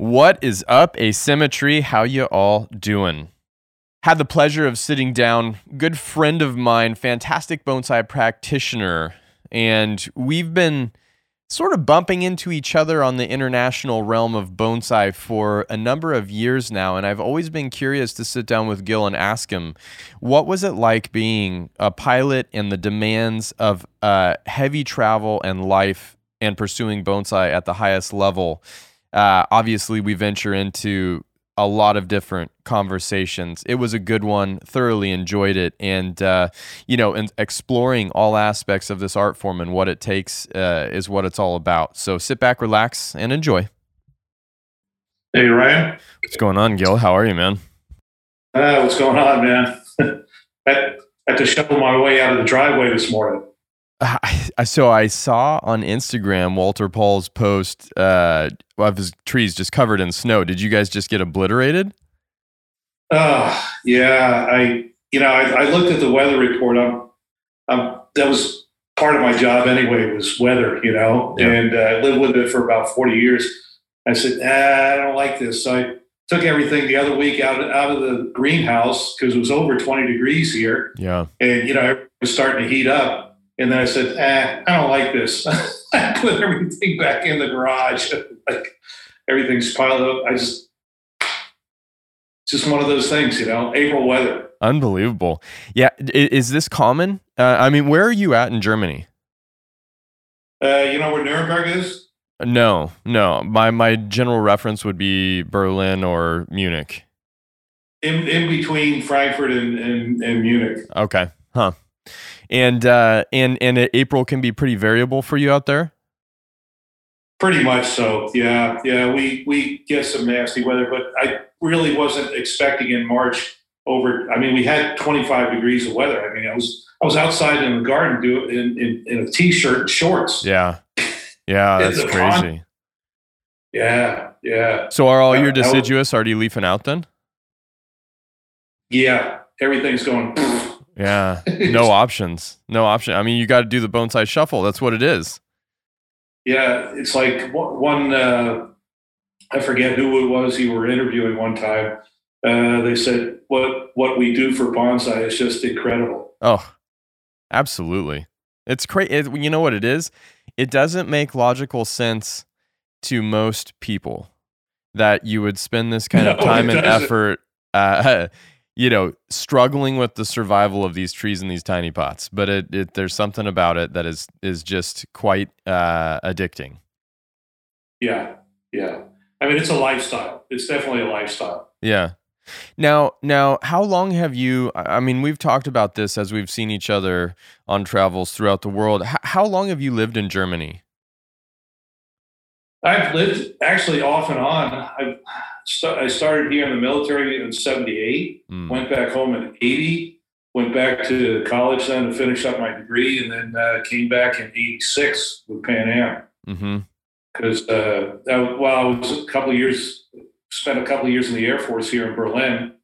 What is up, Asymmetry? How you all doing? Had the pleasure of sitting down, good friend of mine, fantastic bonsai practitioner, and we've been sort of bumping into each other on the international realm of bonsai for a number of years now. And I've always been curious to sit down with Gil and ask him, what was it like being a pilot and the demands of uh, heavy travel and life and pursuing bonsai at the highest level? Uh, obviously, we venture into a lot of different conversations. It was a good one. Thoroughly enjoyed it, and uh, you know, and exploring all aspects of this art form and what it takes uh, is what it's all about. So sit back, relax, and enjoy. Hey Ryan, what's going on, Gil? How are you, man? Uh, what's going on, man? I had to shovel my way out of the driveway this morning. So I saw on Instagram Walter Pall's post uh, of his trees just covered in snow. Did you guys just get obliterated? Oh yeah, I you know I, I looked at the weather report. I'm, I'm, that was part of my job anyway was weather, you know, yeah. and uh, I lived with it for about forty years. I said, I don't like this. So I took everything the other week out out of the greenhouse because it was over twenty degrees here. Yeah, and you know it was starting to heat up and then I said, eh, I don't like this. I put everything back in the garage. like everything's piled up. I just, just one of those things, you know, April weather. Unbelievable. Yeah. Is this common? Uh, I mean, where are you at in Germany? Uh, you know where Nuremberg is? No, no. My my general reference would be Berlin or Munich. In in between Frankfurt and, and, and Munich. Okay. Huh and uh, and and April can be pretty variable for you out there. Pretty much so. Yeah, yeah. We we get some nasty weather, but I really wasn't expecting in March over. I mean, we had 25 degrees of weather. I mean, I was I was outside in the garden doing in, in, in a t-shirt and shorts. Yeah, yeah, that's crazy. Yeah, yeah. So are all your deciduous already leafing out then? Yeah, everything's going. Yeah, no options, no option. I mean, you got to do the bone bonsai shuffle. That's what it is. Yeah, it's like one. Uh, I forget who it was you were interviewing one time. Uh, they said what what we do for bonsai is just incredible. Oh, absolutely. It's crazy. It, you know what it is? It doesn't make logical sense to most people that you would spend this kind no, of time and effort uh, you know, struggling with the survival of these trees in these tiny pots. But it, it there's something about it that is is just quite uh, addicting. Yeah, yeah. I mean, it's a lifestyle. It's definitely a lifestyle. Yeah. Now, now, how long have you? I mean, we've talked about this as we've seen each other on travels throughout the world. H- how long have you lived in Germany? I've lived actually off and on. I've st- I started here in the military in 78, mm. went back home in 80, went back to college then to finish up my degree, and then uh, came back in 86 with Pan Am. Because mm-hmm. uh, while I was a couple of years, spent a couple of years in the Air Force here in Berlin,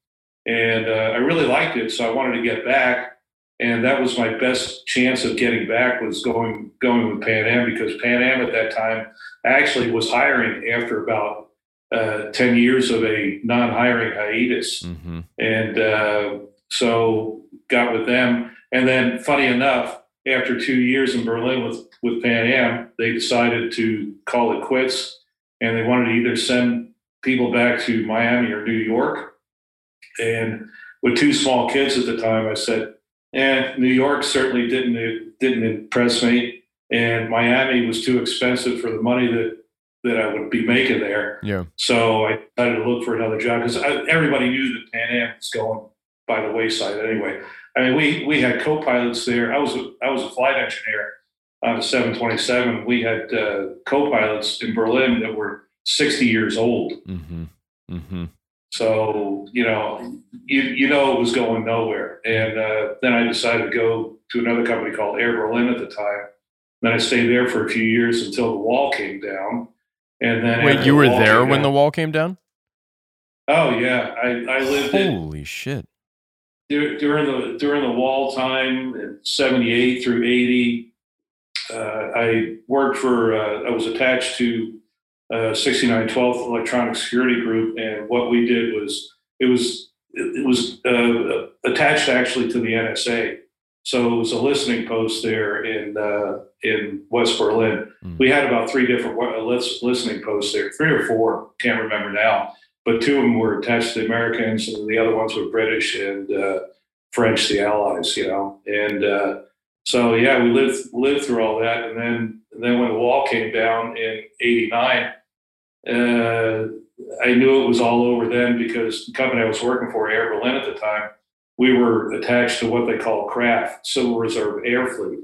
and uh, I really liked it, so I wanted to get back. And that was my best chance of getting back was going going with Pan Am because Pan Am at that time actually was hiring after about uh, 10 years of a non hiring hiatus. Mm-hmm. And uh, so got with them. And then, funny enough, after two years in Berlin with, with Pan Am, they decided to call it quits and they wanted to either send people back to Miami or New York. And with two small kids at the time, I said, "Eh, New York certainly didn't didn't impress me, and Miami was too expensive for the money that that I would be making there. Yeah. So I decided to look for another job because everybody knew that Pan Am was going by the wayside anyway. I mean, we we had co-pilots there. I was a, I was a flight engineer on a 727. We had uh, co-pilots in Berlin that were 60 years old. Mm-hmm. Mm-hmm. So you know, you you know it was going nowhere. And uh, then I decided to go to another company called Air Berlin at the time. Then I stayed there for a few years until the wall came down. And then wait, you were there when down, the wall came down? Oh yeah, I I lived. Holy in, shit! During the during the wall time, seventy eight through eighty, uh, I worked for. Uh, I was attached to uh, 6912th Electronic Security Group, and what we did was it was it was uh, attached actually to the NSA. So it was a listening post there in uh, in West Berlin. Mm. We had about three different listening posts there, three or four, can't remember now. But two of them were attached to the Americans, and the other ones were British and uh, French, the Allies. You know, and uh, so yeah, we lived lived through all that, and then and then when the wall came down in '89, uh, I knew it was all over then because the company I was working for, Air Berlin at the time, we were attached to what they call CRAF, Civil Reserve Air Fleet.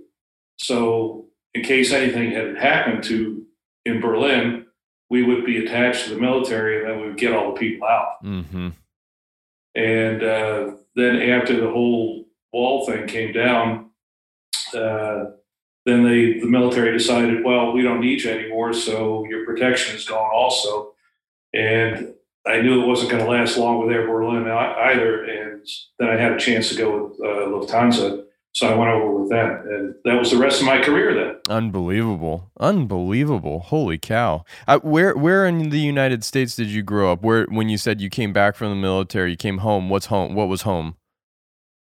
So in case anything had happened to in Berlin, we would be attached to the military, and then we would get all the people out. Mm-hmm. And uh, then after the whole wall thing came down, uh, then they, the military decided, well, we don't need you anymore, so your protection is gone also. And I knew it wasn't going to last long with Air Berlin either. And then I had a chance to go with uh, Lufthansa. So I went over with them. And that was the rest of my career then. Unbelievable. Unbelievable. Holy cow. Uh, where where in the United States did you grow up? Where when you said you came back from the military, you came home, what's home? What was home?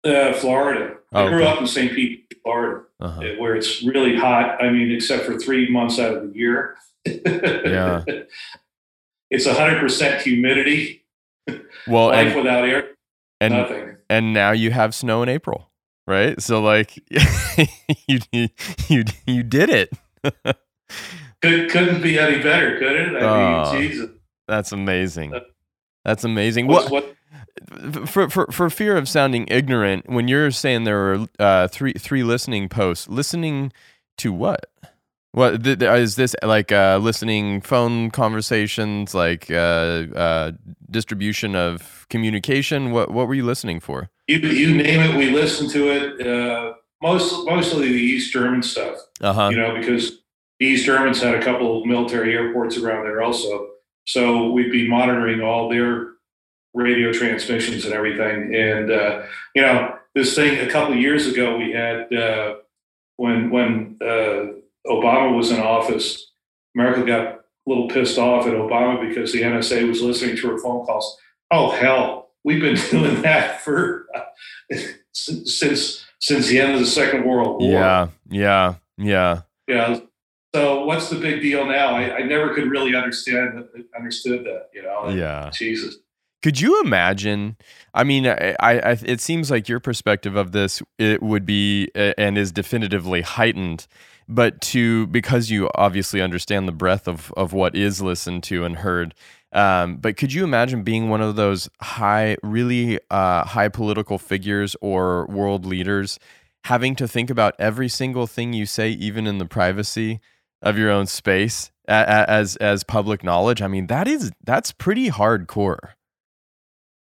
Uh, Florida. I oh, grew okay. up in St. Pete, Florida, uh-huh. where it's really hot. I mean, except for three months out of the year. yeah. It's 100% humidity. Well, life and, without air, and, nothing. And now you have snow in April, right? So like you you you did it. Could, couldn't be any better, could it? I oh, mean, Jesus. That's amazing. That's amazing. What, what for, for for fear of sounding ignorant, when you're saying there were uh, three three listening posts, listening to what? What th- th- is this like? Uh, listening phone conversations, like uh, uh, distribution of communication. What what were you listening for? You you name it, we listened to it. Uh, most mostly the East German stuff. Uh-huh. You know, because the East Germans had a couple of military airports around there also. So we'd be monitoring all their radio transmissions and everything. And uh, you know, this thing a couple of years ago we had uh, when when uh, Obama was in office, Merkel got a little pissed off at Obama because the NSA was listening to her phone calls. Oh hell, we've been doing that for uh, since since the end of the Second World War. Yeah, yeah, yeah, yeah. So what's the big deal now? I, I never could really understand understood that. You know? Yeah. Jesus. Could you imagine? I mean, I, I, it seems like your perspective of this it would be and is definitively heightened but to because you obviously understand the breadth of of what is listened to and heard. Um, but could you imagine being one of those high, really uh, high political figures or world leaders, having to think about every single thing you say, even in the privacy of your own space, as as public knowledge? I mean, that is that's pretty hardcore.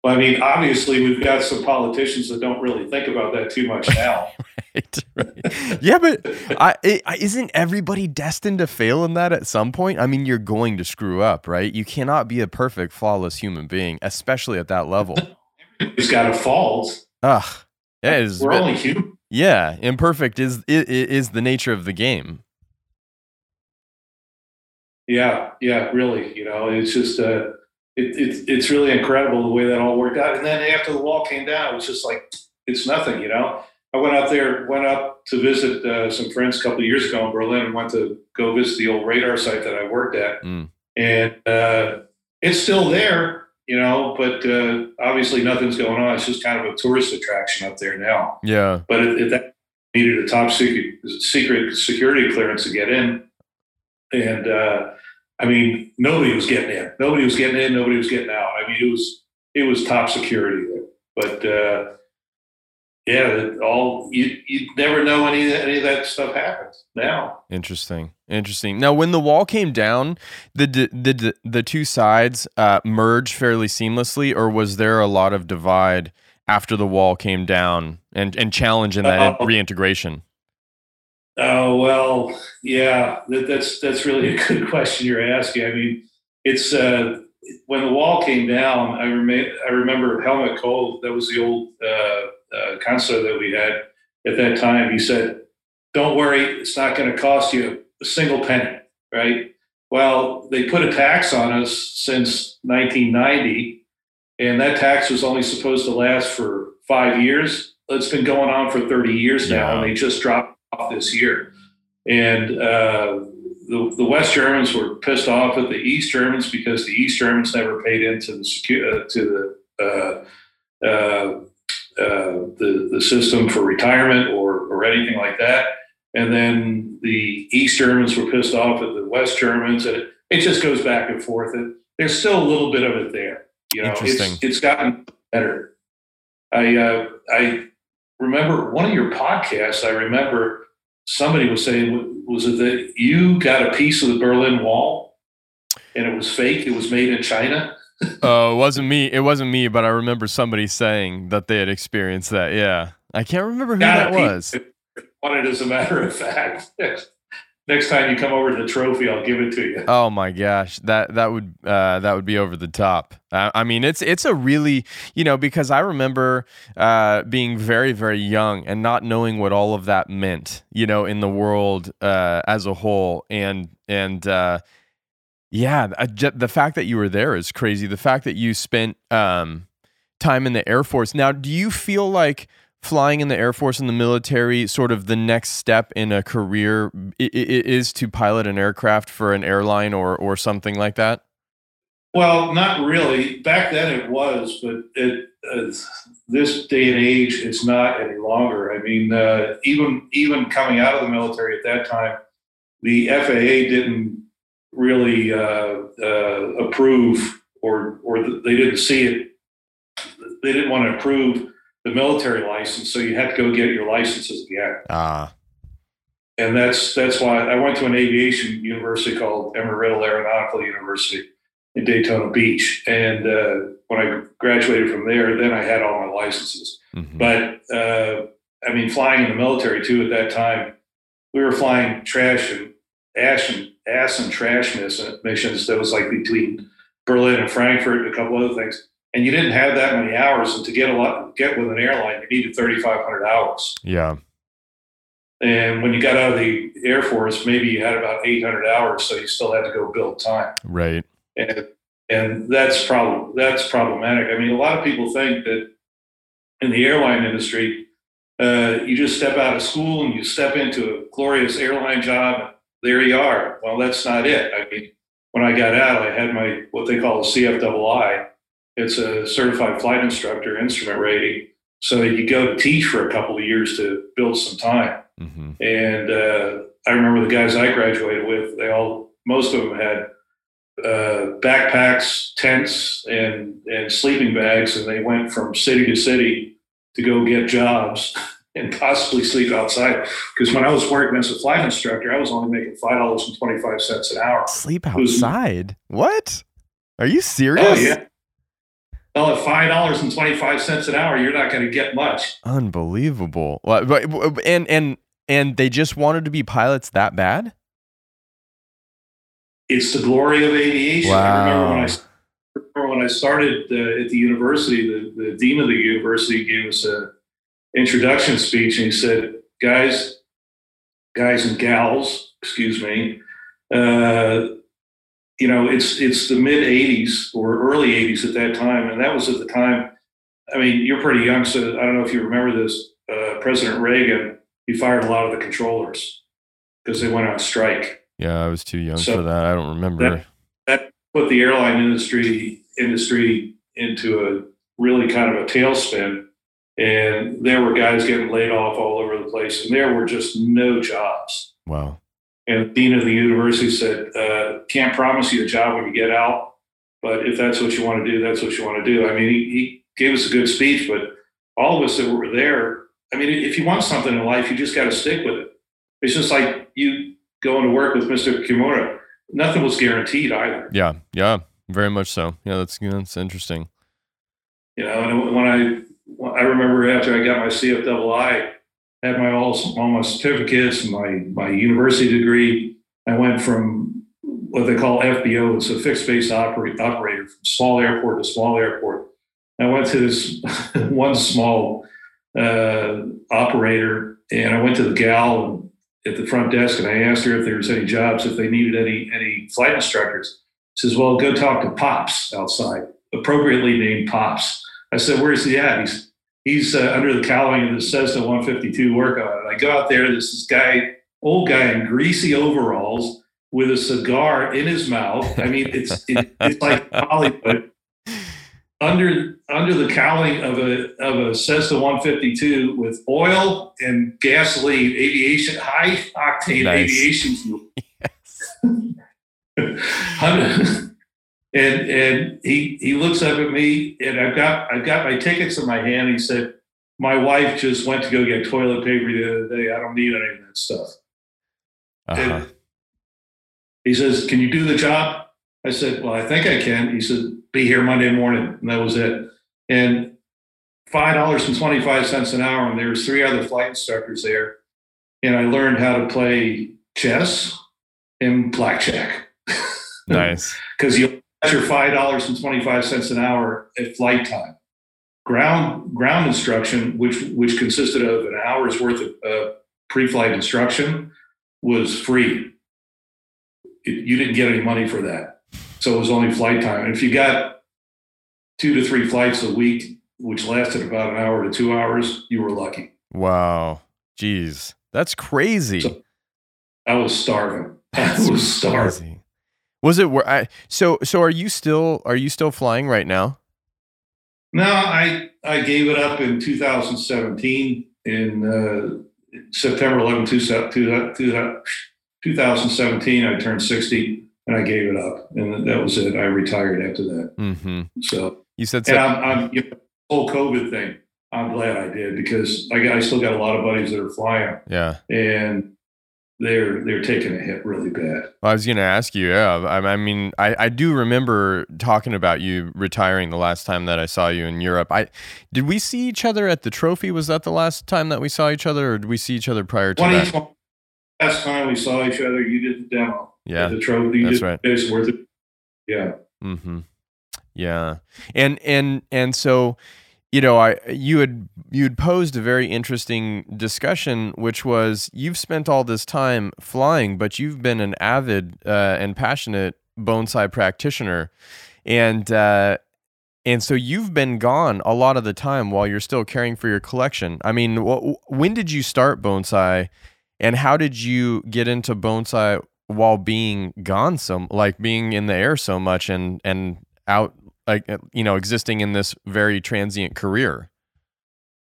Well, I mean, obviously, we've got some politicians that don't really think about that too much now. right, right. Yeah, but I, it, isn't everybody destined to fail in that at some point? I mean, you're going to screw up, right? You cannot be a perfect, flawless human being, especially at that level. He's got a fault. Ugh. Yeah, is, We're only human. Yeah, imperfect is, is is the nature of the game. Yeah, yeah, really. You know, it's just uh, it, it's it's really incredible the way that all worked out. And then after the wall came down, it was just like it's nothing, you know. I went out there, went up to visit uh, some friends a couple of years ago in Berlin, and went to go visit the old radar site that I worked at, mm. and uh, it's still there, you know. But uh, obviously, nothing's going on. It's just kind of a tourist attraction up there now. Yeah. But it, it that needed a top secret secret security clearance to get in, and uh, I mean, nobody was getting in. Nobody was getting in. Nobody was getting out. I mean, it was it was top security there. But uh, yeah, all you you never know any any of that stuff happens now. Interesting, interesting. Now, when the wall came down, the the the, the two sides uh, merge fairly seamlessly, or was there a lot of divide after the wall came down and and challenge in that uh, reintegration? Oh well, yeah, that, that's that's really a good question you're asking. I mean, it's uh, when the wall came down. I remember I remember Helmut Kohl. That was the old uh, uh, counselor that we had at that time. He said, "Don't worry, it's not going to cost you a single penny, right? Well, they put a tax on us since 1990, and that tax was only supposed to last for five years. It's been going on for 30 years now, yeah. and they just dropped off this year. And uh, the, the West Germans were pissed off at the East Germans because the East Germans never paid into the secu- uh, to the uh, uh, uh, the the system for retirement or or anything like that. And then the East Germans were pissed off at the West Germans, and it, it just goes back and forth. And there's still a little bit of it there. You know, it's it's gotten better. I uh, I remember one of your podcasts. I remember somebody was saying, was it that you got a piece of the Berlin Wall, and it was fake? It was made in China. Oh, it wasn't me. It wasn't me, but I remember somebody saying that they had experienced that. Yeah, I can't remember who got that was. Wanted as a matter of fact. Next time you come over to the trophy, I'll give it to you. Oh my gosh, that that would uh, that would be over the top. I, I, mean, it's it's a really you know because I remember uh, being very very young and not knowing what all of that meant, you know, in the world uh, as a whole, and and uh, yeah, the fact that you were there is crazy. The fact that you spent um, time in the Air Force. Now, do you feel like flying in the Air Force and the military, sort of the next step in a career, is to pilot an aircraft for an airline or or something like that? Well, not really. Back then it was, but it, uh, this day and age, it's not any longer. I mean, uh, even even coming out of the military at that time, the FAA didn't really uh, uh, approve, or or they didn't see it. They didn't want to approve the military license, so you had to go get your licenses again. Ah. And that's that's why I went to an aviation university called Embry-Riddle Aeronautical University in Daytona Beach. And uh, when I graduated from there, then I had all my licenses. Mm-hmm. But uh, I mean, flying in the military too at that time, we were flying trash and ash and ass and trash missions. That was like between Berlin and Frankfurt and a couple other things and you didn't have that many hours. And to get a lot, get with an airline, you needed 3,500 hours. Yeah. And when you got out of the Air Force, maybe you had about 800 hours, so you still had to go build time. Right. And and that's problem that's problematic. I mean, a lot of people think that in the airline industry, uh, you just step out of school and you step into a glorious airline job. And there you are. Well, that's not it. I mean, when I got out, I had my what they call a CFII, it's a certified flight instructor instrument rating. So you go to teach for a couple of years to build some time. Mm-hmm. And uh, I remember the guys I graduated with, they all, most of them had uh, backpacks, tents, and, and sleeping bags. And they went from city to city to go get jobs and possibly sleep outside. Because when I was working as a flight instructor, I was only making $5.25 an hour. Sleep outside? Was, what? Are you serious? Oh, yeah well, at five dollars and twenty five cents an hour, you're not going to get much. Unbelievable. And and and they just wanted to be pilots that bad. It's the glory of aviation. Wow. I remember when I remember when I started uh, at the university. The, the dean of the university gave us an introduction speech, and he said, "Guys, guys and gals, excuse me." Uh, you know, it's it's the mid '80s or early '80s at that time, and that was at the time. I mean, you're pretty young, so I don't know if you remember this. Uh, President Reagan he fired a lot of the controllers because they went on strike. Yeah, I was too young so for that. I don't remember. That, that put the airline industry industry into a really kind of a tailspin, and there were guys getting laid off all over the place, and there were just no jobs. Wow. And the dean of the university said, uh, "Can't promise you a job when you get out, but if that's what you want to do, that's what you want to do." I mean, he, he gave us a good speech, but all of us that were there, I mean, if you want something in life, you just got to stick with it. It's just like you going to work with Mr. Kimura. Nothing was guaranteed either. Yeah, yeah, very much so. Yeah, that's that's interesting. You know, and when I I remember after I got my CFII, had my all, all my certificates, my my university degree. I went from what they call FBO, it's a fixed base operate, operator, from small airport to small airport. I went to this one small uh, operator, and I went to the gal, at the front desk and I asked her if there was any jobs, if they needed any any flight instructors. She says, "Well, go talk to Pops outside, appropriately named Pops." I said, "Where's he at?" He's he's uh, under the cowling of the Cessna 152 workout. I go out there. This this guy, old guy in greasy overalls with a cigar in his mouth. I mean, it's it, it's like Hollywood under under the cowling of a of a Cessna 152 with oil and gasoline, aviation high octane nice. aviation fuel. and and he he looks up at me and I've got I've got my tickets in my hand. He said, "My wife just went to go get toilet paper the other day. I don't need any of that stuff." Uh-huh. He says, "Can you do the job?" I said, "Well, I think I can." He said, "Be here Monday morning," and that was it. And five dollars and twenty five cents an hour, and there was three other flight instructors there, and I learned how to play chess and blackjack. Nice, because you your five dollars and twenty five cents an hour at flight time. Ground ground instruction, which which consisted of an hour's worth of uh, pre flight instruction, was free it, you didn't get any money for that. So it was only flight time. And if you got two to three flights a week, which lasted about an hour to two hours, you were lucky. Wow. Jeez. That's crazy. So I was starving. That's I was starving. Crazy. Was it where I so so are you still are you still flying right now? No, I I gave it up in 2017 in uh, September 11, 2000, 2017, I turned 60 and I gave it up, and that was it. I retired after that. Mm-hmm. So you said, and I'm, I'm you know, whole COVID thing. I'm glad I did because I, got, I still got a lot of buddies that are flying. Yeah, and they're they're taking a hit really bad. Well, I was going to ask you. Yeah, I, I mean, I, I do remember talking about you retiring the last time that I saw you in Europe. I did we see each other at the trophy? Was that the last time that we saw each other, or did we see each other prior to that? last time we saw each other, you did the demo. Yeah, the trophy. That's right. It's worth it. Yeah. Mm-hmm. Yeah, and and and so, you know, I you had you had posed a very interesting discussion, which was you've spent all this time flying, but you've been an avid uh, and passionate bonsai practitioner, and. Uh, and so you've been gone a lot of the time while you're still caring for your collection. I mean, wh- when did you start bonsai and how did you get into bonsai while being gone so like being in the air so much and and out like uh, you know existing in this very transient career?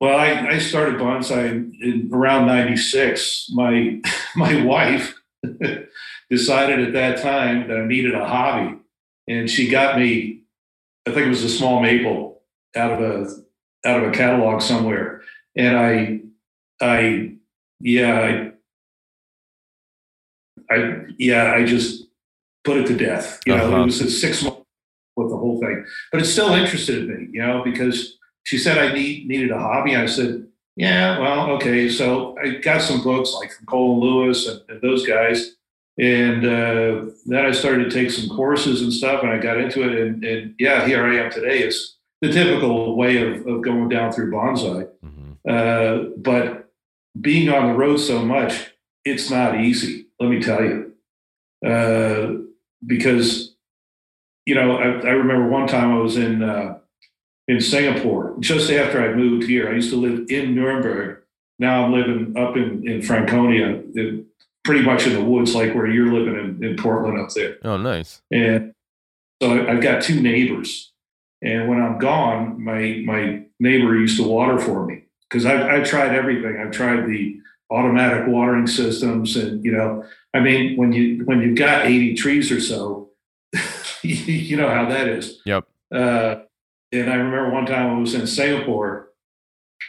Well, I, I started bonsai in, around '96. My my wife decided at that time that I needed a hobby, and she got me. I think it was a small maple out of a out of a catalog somewhere, and I I yeah I I yeah, I just put it to death. You know, uh-huh. it was a six months with the whole thing, but it still interested me. You know, because she said I need needed a hobby. I said, yeah, well, okay. So I got some books like from Colin Lewis and, and those guys, and uh, then I started to take some courses and stuff, and I got into it. And, and yeah, here I am today. It's the typical way of, of going down through bonsai, mm-hmm. uh, but being on the road so much, it's not easy let me tell you. Uh, because, you know, I, I, remember one time I was in uh, in Singapore just after I moved here. I used to live in Nuremberg. Now I'm living up in, in Franconia, in, pretty much in the woods, like where you're living in, in Portland up there. Oh, nice. And so I've got two neighbors. And when I'm gone, my my neighbor used to water for me because I've, I've tried everything. I've tried the automatic watering systems and you know i mean when you when you've got 80 trees or so you know how that is yep uh, and i remember one time i was in singapore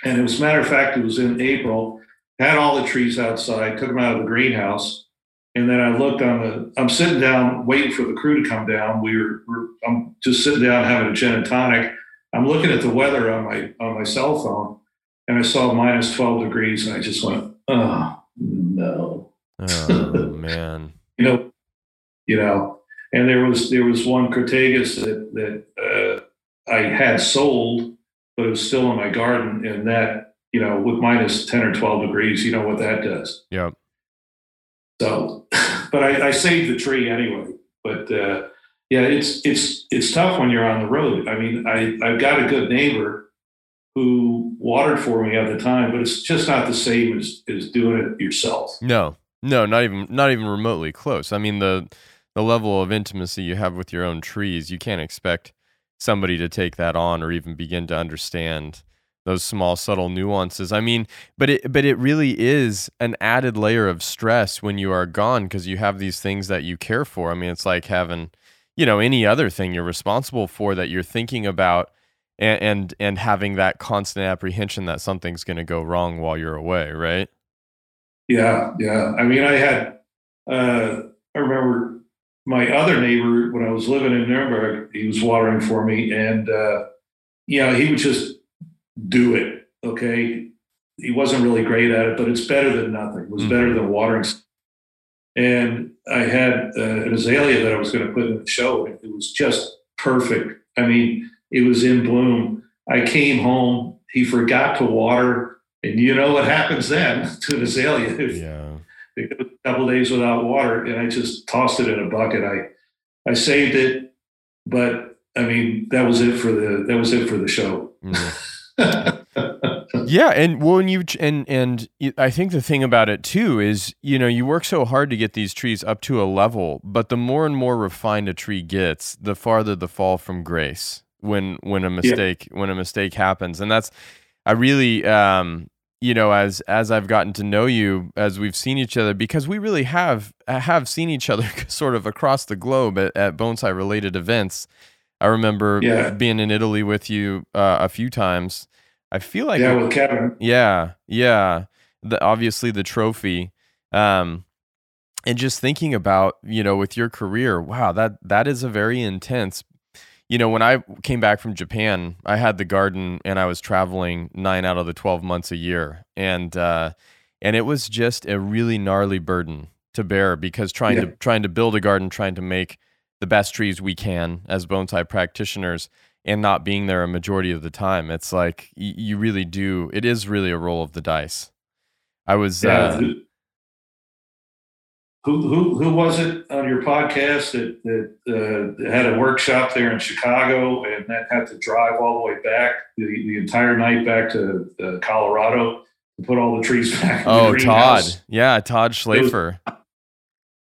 and it was a matter of fact it was in april had all the trees outside took them out of the greenhouse and then i looked on the i'm sitting down waiting for the crew to come down we were, we're i'm just sitting down having a gin and tonic i'm looking at the weather on my on my cell phone and i saw minus 12 degrees and i just went oh no. Oh man. you know, you know, and there was there was one Crataegus that that uh, I had sold, but it was still in my garden, and that you know with minus ten or twelve degrees, you know what that does. Yeah. So, but I, I saved the tree anyway. But uh, yeah, it's it's it's tough when you're on the road. I mean, I I've got a good neighbor who watered for me at the time, but it's just not the same as as doing it yourself. No, no, not even not even remotely close. I mean the the level of intimacy you have with your own trees, you can't expect somebody to take that on or even begin to understand those small subtle nuances. I mean, but it but it really is an added layer of stress when you are gone because you have these things that you care for. I mean, it's like having, you know, any other thing you're responsible for that you're thinking about and and, and having that constant apprehension that something's going to go wrong while you're away, right? Yeah, yeah. I mean, I had uh I remember my other neighbor, when I was living in Nuremberg, he was watering for me, and uh, you know, he would just do it. Okay, he wasn't really great at it, but it's better than nothing. It was mm-hmm. better than watering. And I had uh, an azalea that I was going to put in the show. It was just perfect. I mean, it was in bloom. I came home. He forgot to water, and you know what happens then to an azalea? yeah a couple days without water, and I just tossed it in a bucket. I I saved it, but I mean that was it for the that was it for the show. Mm. yeah, and when you and and I think the thing about it too is you know you work so hard to get these trees up to a level, but the more and more refined a tree gets, the farther the fall from grace when when a mistake yeah. when a mistake happens, and that's I really um you know as as I've gotten to know you as we've seen each other because we really have have seen each other sort of across the globe at, at bonsai related events. I remember yeah. being in Italy with you uh, a few times. I feel like yeah, with Kevin. Yeah, yeah. The, obviously the trophy, um, and just thinking about you know with your career, wow that that is a very intense you know, when I came back from Japan, I had the garden and I was traveling nine out of the 12 months a year. And, uh, and it was just a really gnarly burden to bear because trying yeah. to, trying to build a garden, trying to make the best trees we can as bonsai practitioners and not being there a majority of the time. It's like, y- you really do, it is really a roll of the dice. I was, yeah, uh, who, who, who was it on your podcast that, that, uh, had a workshop there in Chicago and then had to drive all the way back the, the entire night back to uh, Colorado to put all the trees back? oh, Todd. Yeah, Todd Schlafer. Was,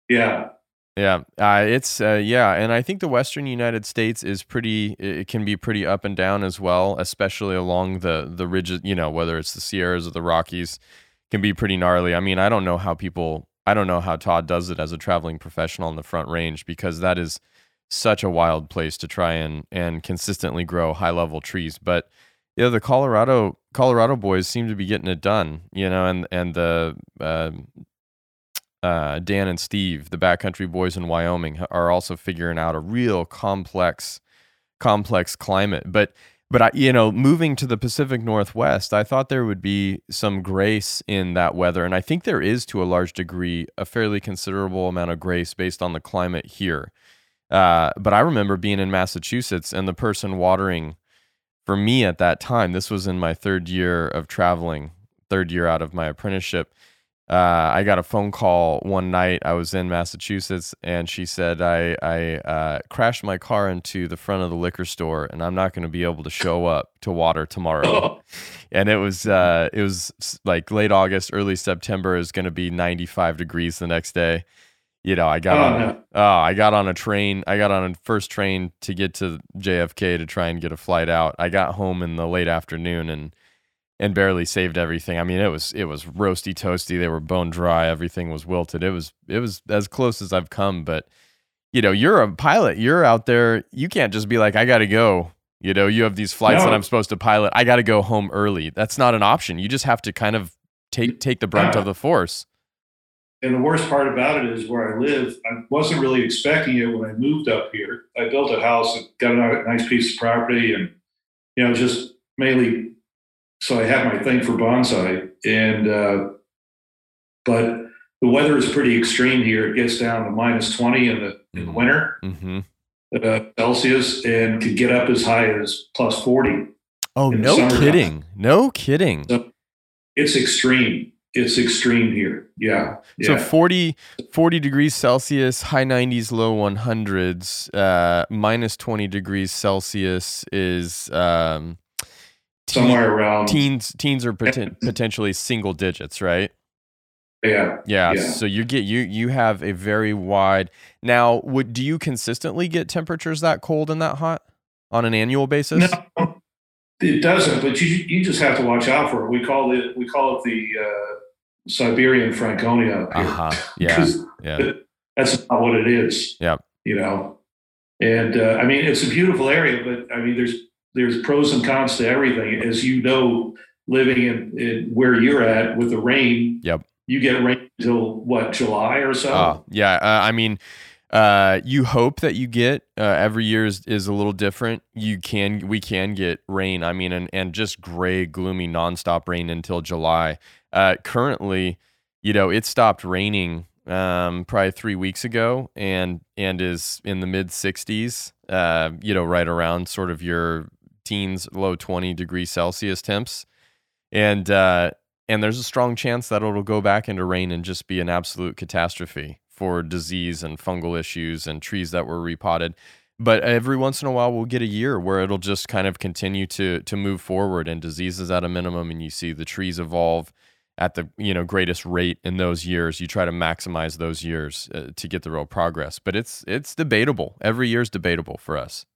yeah. Yeah, uh, it's uh, yeah, and I think the Western United States is pretty. It can be pretty up and down as well, especially along the the ridges. You know, whether it's the Sierras or the Rockies, can be pretty gnarly. I mean, I don't know how people I don't know how Todd does it as a traveling professional in the front range because that is such a wild place to try and and consistently grow high level trees. But yeah, the Colorado Colorado boys seem to be getting it done, you know, and and the uh, uh, Dan and Steve, the backcountry boys in Wyoming, are also figuring out a real complex complex climate. But but I, you know, moving to the Pacific Northwest, I thought there would be some grace in that weather, and I think there is to a large degree a fairly considerable amount of grace based on the climate here. Uh, but I remember being in Massachusetts and the person watering for me at that time. This was in my third year of traveling, third year out of my apprenticeship uh, I got a phone call one night. I was in Massachusetts, and she said I I uh, crashed my car into the front of the liquor store, and I'm not going to be able to show up to water tomorrow. and it was uh, it was like late August, early September. Is going to be 95 degrees the next day. You know, I got oh, on. No. Oh, I got on a train. I got on a first train to get to JFK to try and get a flight out. I got home in the late afternoon and and barely saved everything. I mean, it was it was roasty toasty. They were bone dry. Everything was wilted. It was it was as close as I've come. But you know, you're a pilot. You're out there. You can't just be like, I got to go. You know, you have these flights no. that I'm supposed to pilot. I got to go home early. That's not an option. You just have to kind of take take the brunt of the force. And the worst part about it is where I live. I wasn't really expecting it when I moved up here. I built a house, and got a nice piece of property, and you know, just mainly so I have my thing for bonsai, and uh, but the weather is pretty extreme here. It gets down to minus twenty in the, in the mm-hmm. winter mm-hmm. uh, Celsius, and could get up as high as plus forty. Oh, no kidding! No kidding. So it's extreme, it's extreme here. Yeah. So 40, 40 degrees Celsius, high 90s, low 100s, uh, minus 20 degrees Celsius is um, somewhere around teens. Teens are poten- potentially single digits, right? Yeah. yeah. Yeah. So you get you you have a very wide. Now, would do you consistently get temperatures that cold and that hot on an annual basis? No, it doesn't. But you you just have to watch out for it. We call it we call it the uh, Siberian Franconia. Uh-huh. Yeah. yeah. That's not what it is. Yeah. You know, and uh, I mean it's a beautiful area, but I mean there's there's pros and cons to everything, as you know, living in, in where you're at with the rain. Yep you get rain until what July or so. Uh, yeah, uh, I mean, uh, you hope that you get uh, every year is, is a little different. You can we can get rain. I mean, and and just gray, gloomy, nonstop rain until July. Uh, currently, you know, it stopped raining um, probably three weeks ago, and and is in the mid 60s. Uh, you know, right around sort of your teens, low 20 degrees Celsius temps, and uh, and there's a strong chance that it'll go back into rain and just be an absolute catastrophe for disease and fungal issues and trees that were repotted. But every once in a while, we'll get a year where it'll just kind of continue to to move forward, and diseases at a minimum, and you see the trees evolve at the you know greatest rate in those years. You try to maximize those years uh, to get the real progress, but it's it's debatable. Every year is debatable for us.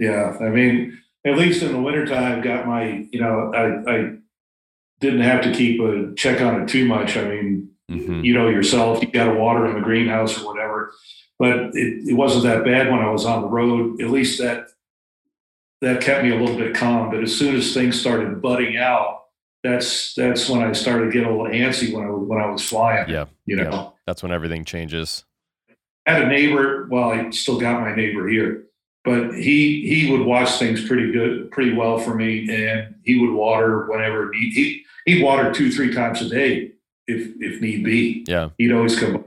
Yeah, I mean, at least in the wintertime, got my you know I, I didn't have to keep a check on it too much. I mean, mm-hmm. you know yourself, you got to water in the greenhouse or whatever. But it, it wasn't that bad when I was on the road. At least that that kept me a little bit calm. But as soon as things started budding out, that's that's when I started getting a little antsy when I when I was flying. Yeah, you know, yeah. that's when everything changes. I had a neighbor. Well, I still got my neighbor here, but he he would watch things pretty good, pretty well for me, and he would water whenever he, he he'd water two, three times a day if if need be. Yeah, he'd always come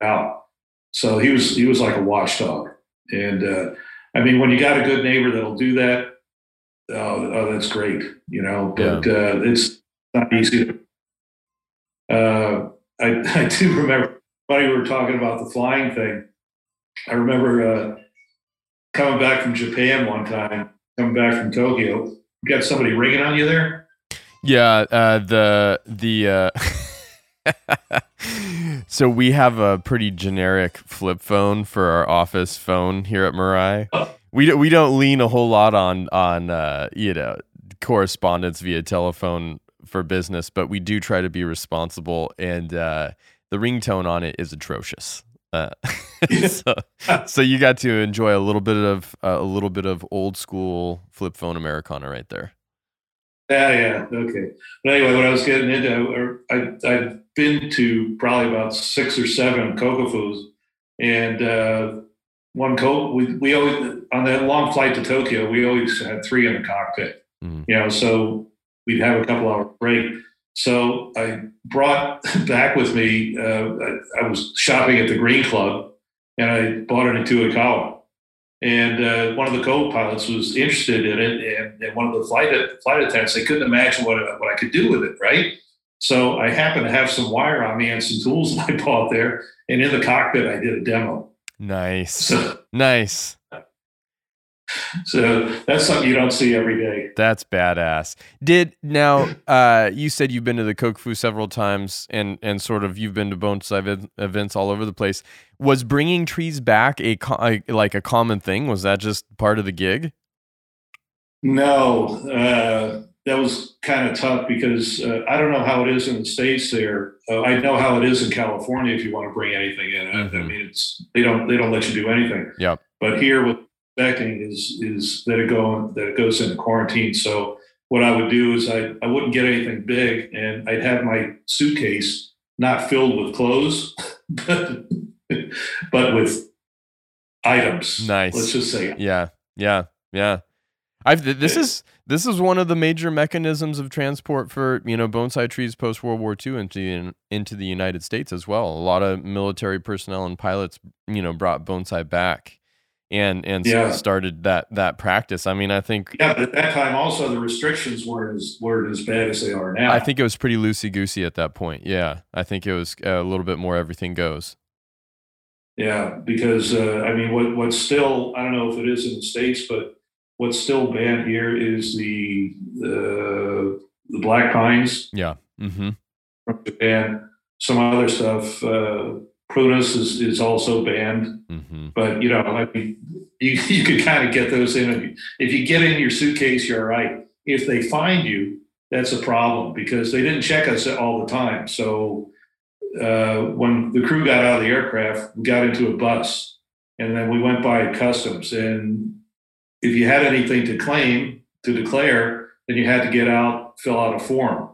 out. So he was he was like a watchdog, and uh, I mean, when you got a good neighbor that'll do that, oh, oh that's great, you know. But yeah. uh, it's not easy. To, uh, I I do remember. Funny, we were talking about the flying thing. I remember uh, coming back from Japan one time, coming back from Tokyo. You got somebody ringing on you there? Yeah, uh, the the uh, so we have a pretty generic flip phone for our office phone here at Mirai. We we don't lean a whole lot on on uh, you know correspondence via telephone for business, but we do try to be responsible. And uh, the ringtone on it is atrocious. Uh, so, so, you got to enjoy a little bit of uh, a little bit of old school flip phone Americana right there. Yeah, yeah, okay. But anyway, what I was getting into, I, I've been to probably about six or seven Kokufus, and uh, one coat we we always on that long flight to Tokyo, we always had three in the cockpit. Mm. You know, so we'd have a couple hour break. So I brought back with me. Uh, I, I, was shopping at the Green Club, and I bought it an Intuit column. And uh, one of the co-pilots was interested in it, and, and one of the flight flight attendants they couldn't imagine what what I could do with it, right? So I happened to have some wire on me and some tools that I bought there, and in the cockpit I did a demo. Nice, so, nice so that's something you don't see every day. That's badass. Did now uh, you said you've been to the Kokufu several times and and sort of you've been to bonsai events all over the place. Was bringing trees back a, a like a common thing? Was that just part of the gig? No, uh, that was kind of tough because uh, I don't know how it is in the states. There, uh, I know how it is in California. If you want to bring anything in, mm-hmm. I mean, it's they don't they don't let you do anything. Yeah. But here with expecting is is that it go that it goes into quarantine. So what I would do is I I wouldn't get anything big, and I'd have my suitcase not filled with clothes, but but with items. Nice. Let's just say. Yeah. Yeah. Yeah. I've this is this is one of the major mechanisms of transport for you know bonsai trees post World War II into into the United States as well. A lot of military personnel and pilots you know brought bonsai back and and Yeah. started that that practice. I mean, I think Yeah, but at that time also the restrictions weren't as weren't as bad as they are now. I think it was pretty loosey goosey at that point. Yeah, I think it was a little bit more everything goes. Yeah, because uh, I mean, what what's still I don't know if it is in the states, but what's still banned here is the the the black pines Yeah. Mm-hmm. from Japan. Some other stuff, uh, prunus is is also banned. Mm-hmm. But you know, I mean, you you could kind of get those in. If you get in your suitcase, you're all right. If they find you, that's a problem because they didn't check us all the time. So uh, when the crew got out of the aircraft, we got into a bus, and then we went by customs. And if you had anything to claim to declare, then you had to get out, fill out a form.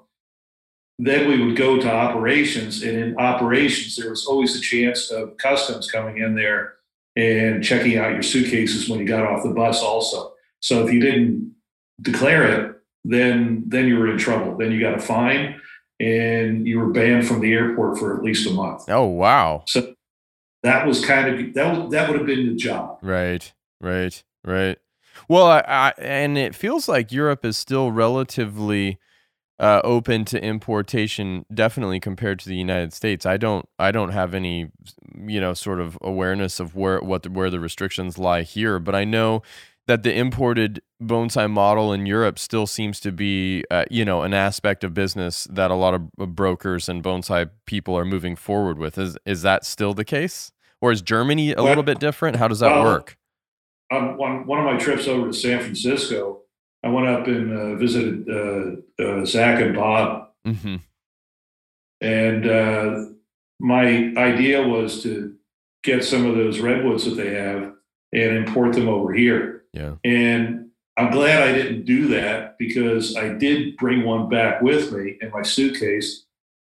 Then we would go to operations, and in operations, there was always a chance of customs coming in there and checking out your suitcases when you got off the bus also. So if you didn't declare it, then then you were in trouble. Then you got a fine and you were banned from the airport for at least a month. Oh wow. So that was kind of that was, that would have been the job. Right. Right. Right. Well, I, I, and it feels like Europe is still relatively uh, open to importation, definitely compared to the United States. I don't, I don't have any, you know, sort of awareness of where what the, where the restrictions lie here, but I know that the imported bonsai model in Europe still seems to be, uh, you know, an aspect of business that a lot of brokers and bonsai people are moving forward with. Is is that still the case, or is Germany a Well- little bit different? How does that well, work? On one, one of my trips over to San Francisco, I went up and uh, visited uh, uh, Zach and Bob, Mm-hmm. and uh, my idea was to get some of those redwoods that they have and import them over here. Yeah. And I'm glad I didn't do that because I did bring one back with me in my suitcase,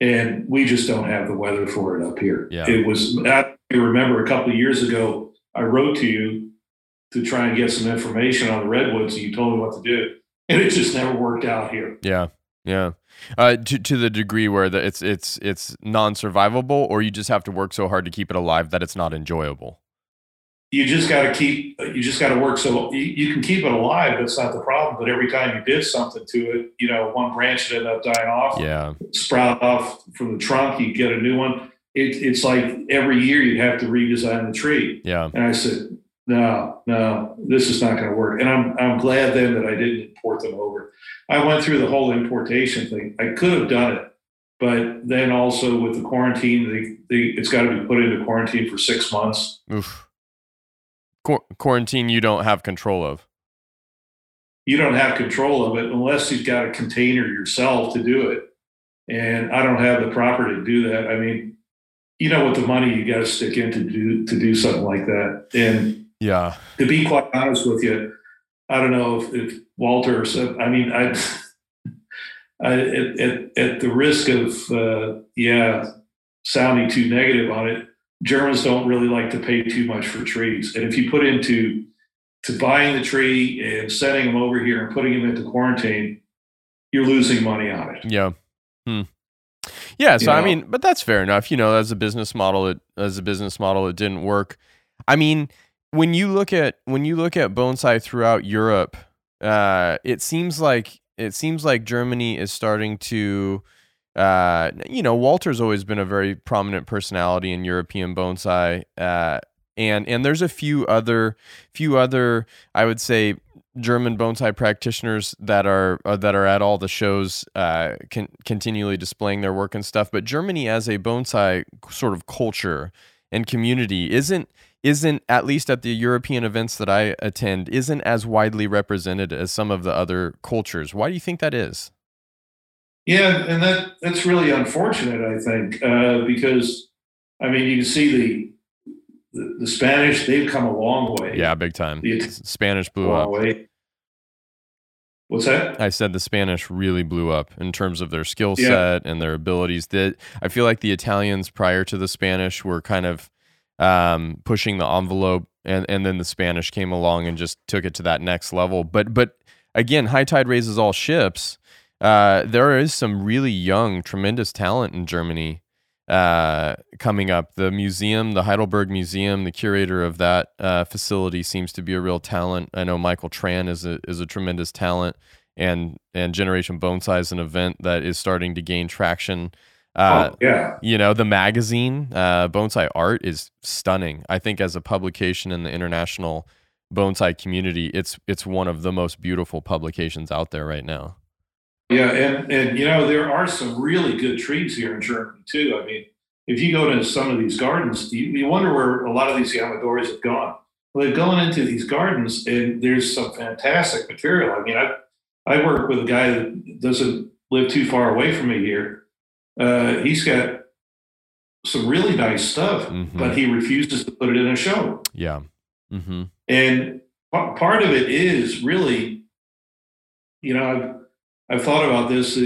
and we just don't have the weather for it up here. Yeah. It was, I remember a couple of years ago, I wrote to you to try and get some information on the redwoods, and you told me what to do. And it just never worked out here. Yeah, yeah. Uh, to to the degree where the, it's it's it's non-survivable, or you just have to work so hard to keep it alive that it's not enjoyable. you just got to keep you just got to work so you, you can keep it alive that's not the problem but every time you did something to it you know one branch would end up dying off Yeah, sprout off from the trunk you get a new one it, it's like every year you'd have to redesign the tree yeah, and i said no no this is not going to work and i'm i'm glad then that i didn't import them over i went through the whole importation thing i could have done it but then also with the quarantine they, they, it's got to be put into quarantine for six months oof. Qu- quarantine you don't have control of. you don't have control of it unless you've got a container yourself to do it. And I don't have the property to do that. I mean, you know with the money you got to stick in to do to do something like that. And Yeah, to be quite honest with you, I don't know if, if Walter said. I mean, I, I at, at, at the risk of uh, yeah sounding too negative on it, Germans don't really like to pay too much for trees. And if you put into to buying the tree and sending them over here and putting them into quarantine, you're losing money on it. yeah, hmm. yeah. So You I mean, but that's fair enough. You know, as a business model, it as a business model, it didn't work. I mean, when you look at when you look at bonsai throughout Europe, uh, it seems like it seems like Germany is starting to, uh, you know, Walter's always been a very prominent personality in European bonsai, uh, and and there's a few other few other I would say German bonsai practitioners that are uh, that are at all the shows, uh, con- continually displaying their work and stuff. But Germany as a bonsai sort of culture and community isn't isn't at least at the European events that I attend isn't as widely represented as some of the other cultures. Why do you think that is? Yeah, and that that's really unfortunate, I think, uh, because I mean, you can see the, the the Spanish; they've come a long way. Yeah, big time. The- Spanish blew up. way. What's that? I said the Spanish really blew up in terms of their skill Yeah. set and their abilities. That I feel like the Italians prior to the Spanish were kind of um, pushing the envelope, and and then the Spanish came along and just took it to that next level. But but again, high tide raises all ships. Uh, there is some really young, tremendous talent in Germany. uh, coming up. The museum, the Heidelberg Museum, the curator of that uh, facility seems to be a real talent. I know Michael Tran is a is a tremendous talent, and and Generation Bonsai, an event that is starting to gain traction. Uh, oh, yeah. You know, the magazine, uh, Bonsai Art, is stunning. I think as a publication in the international bonsai community, it's it's one of the most beautiful publications out there right now. Yeah, and and you know there are some really good trees here in Germany too. I mean, if you go to some of these gardens, you, you wonder where a lot of these Yamadoris have gone. Well, they've gone into these gardens, and there's some fantastic material. I mean, I I work with a guy that doesn't live too far away from me here. Uh, he's got some really nice stuff, mm-hmm. but he refuses to put it in a show. Yeah. Mm-hmm. And part of it is really, you know, I've, I've thought about this.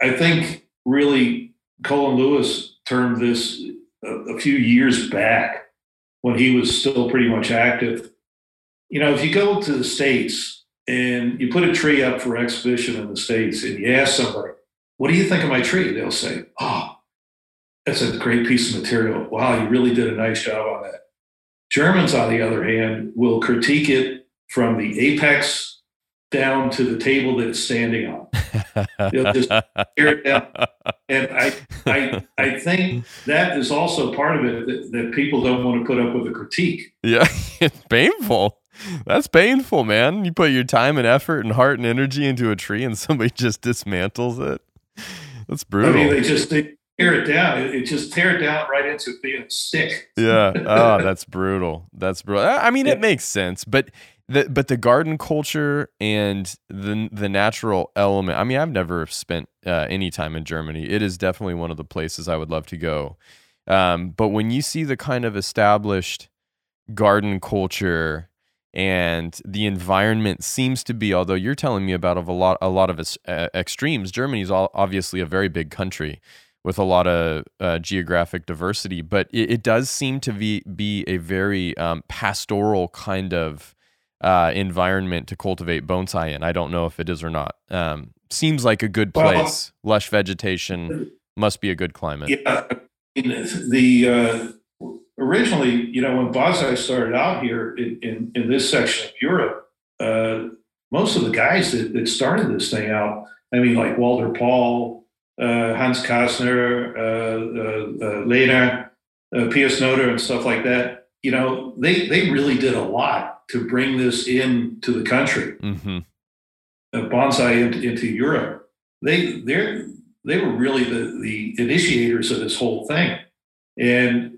I think really Colin Lewis termed this a, a few years back when he was still pretty much active. You know, if you go to the States and you put a tree up for exhibition in the States and you ask somebody, what do you think of my tree? They'll say, oh, that's a great piece of material. Wow, you really did a nice job on that. Germans, on the other hand, will critique it from the apex down to the table that it's standing on. They'll just tear it down. And I, I, I think that is also part of it that, that people don't want to put up with a critique. Yeah, it's painful. That's painful, man. You put your time and effort and heart and energy into a tree and somebody just dismantles it. That's brutal. I mean, they just they, tear it down. It, it, just tear it down right into being sick. yeah. Oh, that's brutal. That's brutal. I mean, yeah. it makes sense, but the but the garden culture and the the natural element. I mean, I've never spent uh, any time in Germany. It is definitely one of the places I would love to go. Um, but when you see the kind of established garden culture and the environment seems to be although you're telling me about of a lot a lot of uh, extremes germany is obviously a very big country with a lot of uh, geographic diversity, but it, it, does seem to be be a very um, pastoral kind of uh, environment to cultivate bonsai in. I don't know if it is or not. Um, seems like a good place. Well, Lush vegetation must be a good climate. Yeah, the uh, originally, you know, when bonsai started out here in, in, in this section of Europe, uh, most of the guys that, that started this thing out, I mean, like Walter Pall, uh, Hans Kastner, uh, uh, Lena, Pius Notter, and stuff like that. You know, they they really did a lot to bring this in to the country, mm-hmm. bonsai into, into Europe. They they they were really the the initiators of this whole thing, and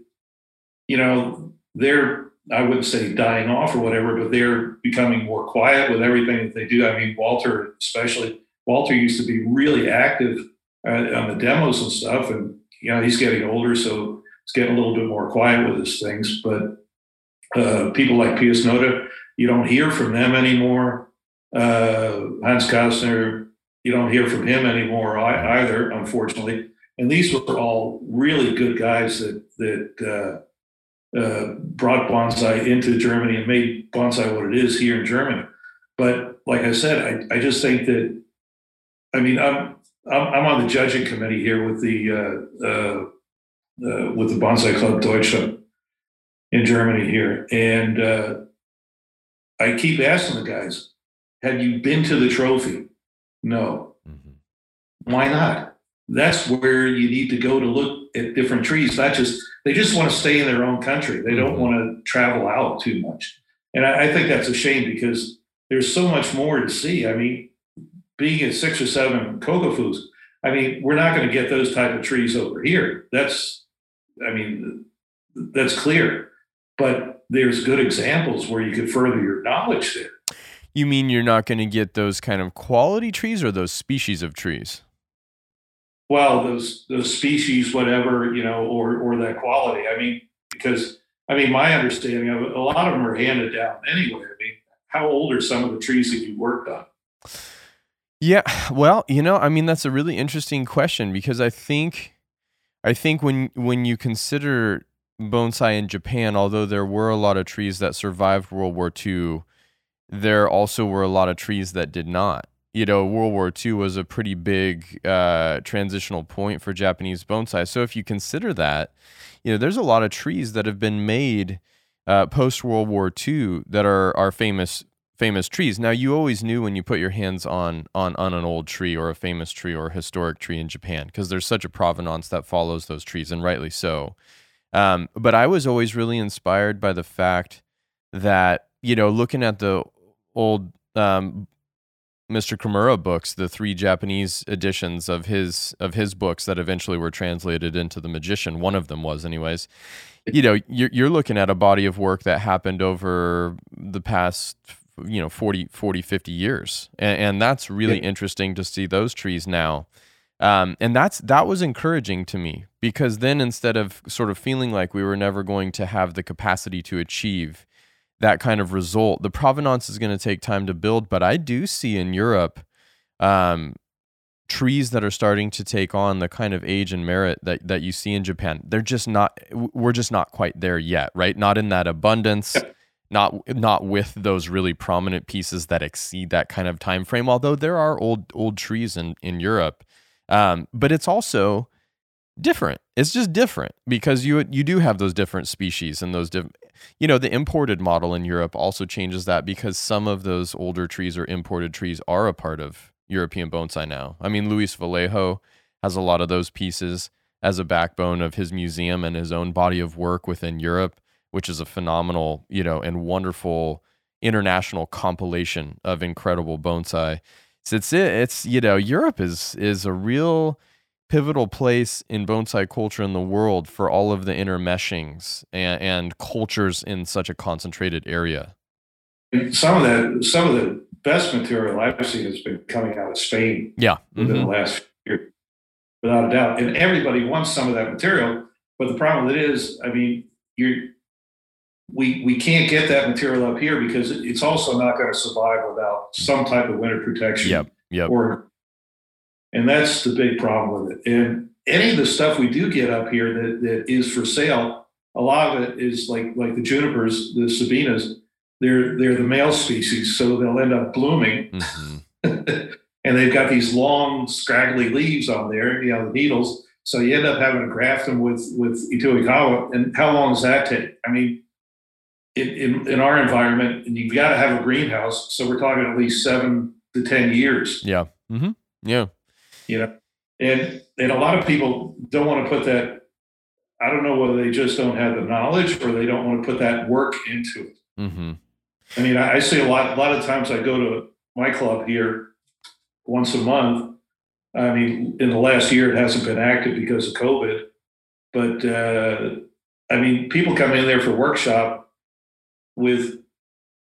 you know they're I wouldn't say dying off or whatever, but they're becoming more quiet with everything that they do. I mean, Walter especially. Walter used to be really active uh, on the demos and stuff. And you know, he's getting older, so he's getting a little bit more quiet with his things. But uh, people like Pius Notter, you don't hear from them anymore. Uh, Hans Kastner, you don't hear from him anymore either, unfortunately. And these were all really good guys that that uh, brought bonsai into Germany and made bonsai what it is here in Germany. But like I said, I, I just think that I mean I'm I'm, I'm on the judging committee here with the uh, uh, uh, with the Bonsai Club Deutschland in Germany here, and uh, I keep asking the guys, "Have you been to the trophy?" No. Mm-hmm. Why not? That's where you need to go to look at different trees. Not just they just want to stay in their own country. They don't mm-hmm. want to travel out too much, and I, I think that's a shame because there's so much more to see. I mean, being at six or seven Kokufus, I mean, we're not going to get those type of trees over here. That's, I mean, that's clear. But there's good examples where you could further your knowledge there. You mean you're not going to get those kind of quality trees or those species of trees? Well, those those species, whatever you know, or or that quality. I mean, because I mean, my understanding of it, a lot of them are handed down anyway. I mean, how old are some of the trees that you worked on? Yeah, well, you know, I mean that's a really interesting question because I think I think when when you consider bonsai in Japan, although there were a lot of trees that survived World War II, there also were a lot of trees that did not. You know, World War II was a pretty big uh, transitional point for Japanese bonsai. So if you consider that, you know, there's a lot of trees that have been made uh, post World War II that are are famous famous trees. Now you always knew when you put your hands on on on an old tree or a famous tree or a historic tree in Japan because there's such a provenance that follows those trees, and rightly so. Um, but I was always really inspired by the fact that you know, looking at the old um, Mr. Kimura books, the three Japanese editions of his of his books that eventually were translated into The Magician. One of them was, anyways. You know, you're you're looking at a body of work that happened over the past you know 40 40 50 years and, and that's really yeah. interesting to see those trees now um, and that's that was encouraging to me because then instead of sort of feeling like we were never going to have the capacity to achieve that kind of result. The provenance is going to take time to build, but I do see in Europe um, trees that are starting to take on the kind of age and merit that, that you see in Japan. They're just not, we're just not quite there yet, right? Not in that abundance. Not not with those really prominent pieces that exceed that kind of time frame. Although there are old old trees in in Europe, um, but it's also different. It's just different because you you do have those different species and those different you know, the imported model in Europe also changes that because some of those older trees or imported trees are a part of European bonsai now. I mean, Luis Vallejo has a lot of those pieces as a backbone of his museum and his own body of work within Europe, which is a phenomenal, you know, and wonderful international compilation of incredible bonsai. So it's it's you know, Europe is is a real pivotal place in bonsai culture in the world for all of the intermeshings and, and cultures in such a concentrated area. Some of that, some of the best material I've seen has been coming out of Spain. Yeah, within mm-hmm. the last year, without a doubt. And everybody wants some of that material, but the problem with it is, I mean, you we we can't get that material up here because it's also not going to survive without some type of winter protection. Yep. Yep. Or and that's the big problem with it. And any of the stuff we do get up here that, that is for sale, a lot of it is like like the junipers, the sabinas. They're they're the male species, so they'll end up blooming, mm-hmm. and they've got these long scraggly leaves on there, you know, the needles. So you end up having to graft them with with Itoigawa. And how long does that take? I mean, in, in, in our environment, and you've got to have a greenhouse, so we're talking at least seven to ten years. Yeah. Mm-hmm. Yeah you know and and a lot of people don't want to put that i don't know whether they just don't have the knowledge or they don't want to put that work into it mm-hmm. i mean I, I, see a lot a lot of times i go to my club here once a month i mean in the last year it hasn't been active because of covid but uh, i mean people come in there for workshop with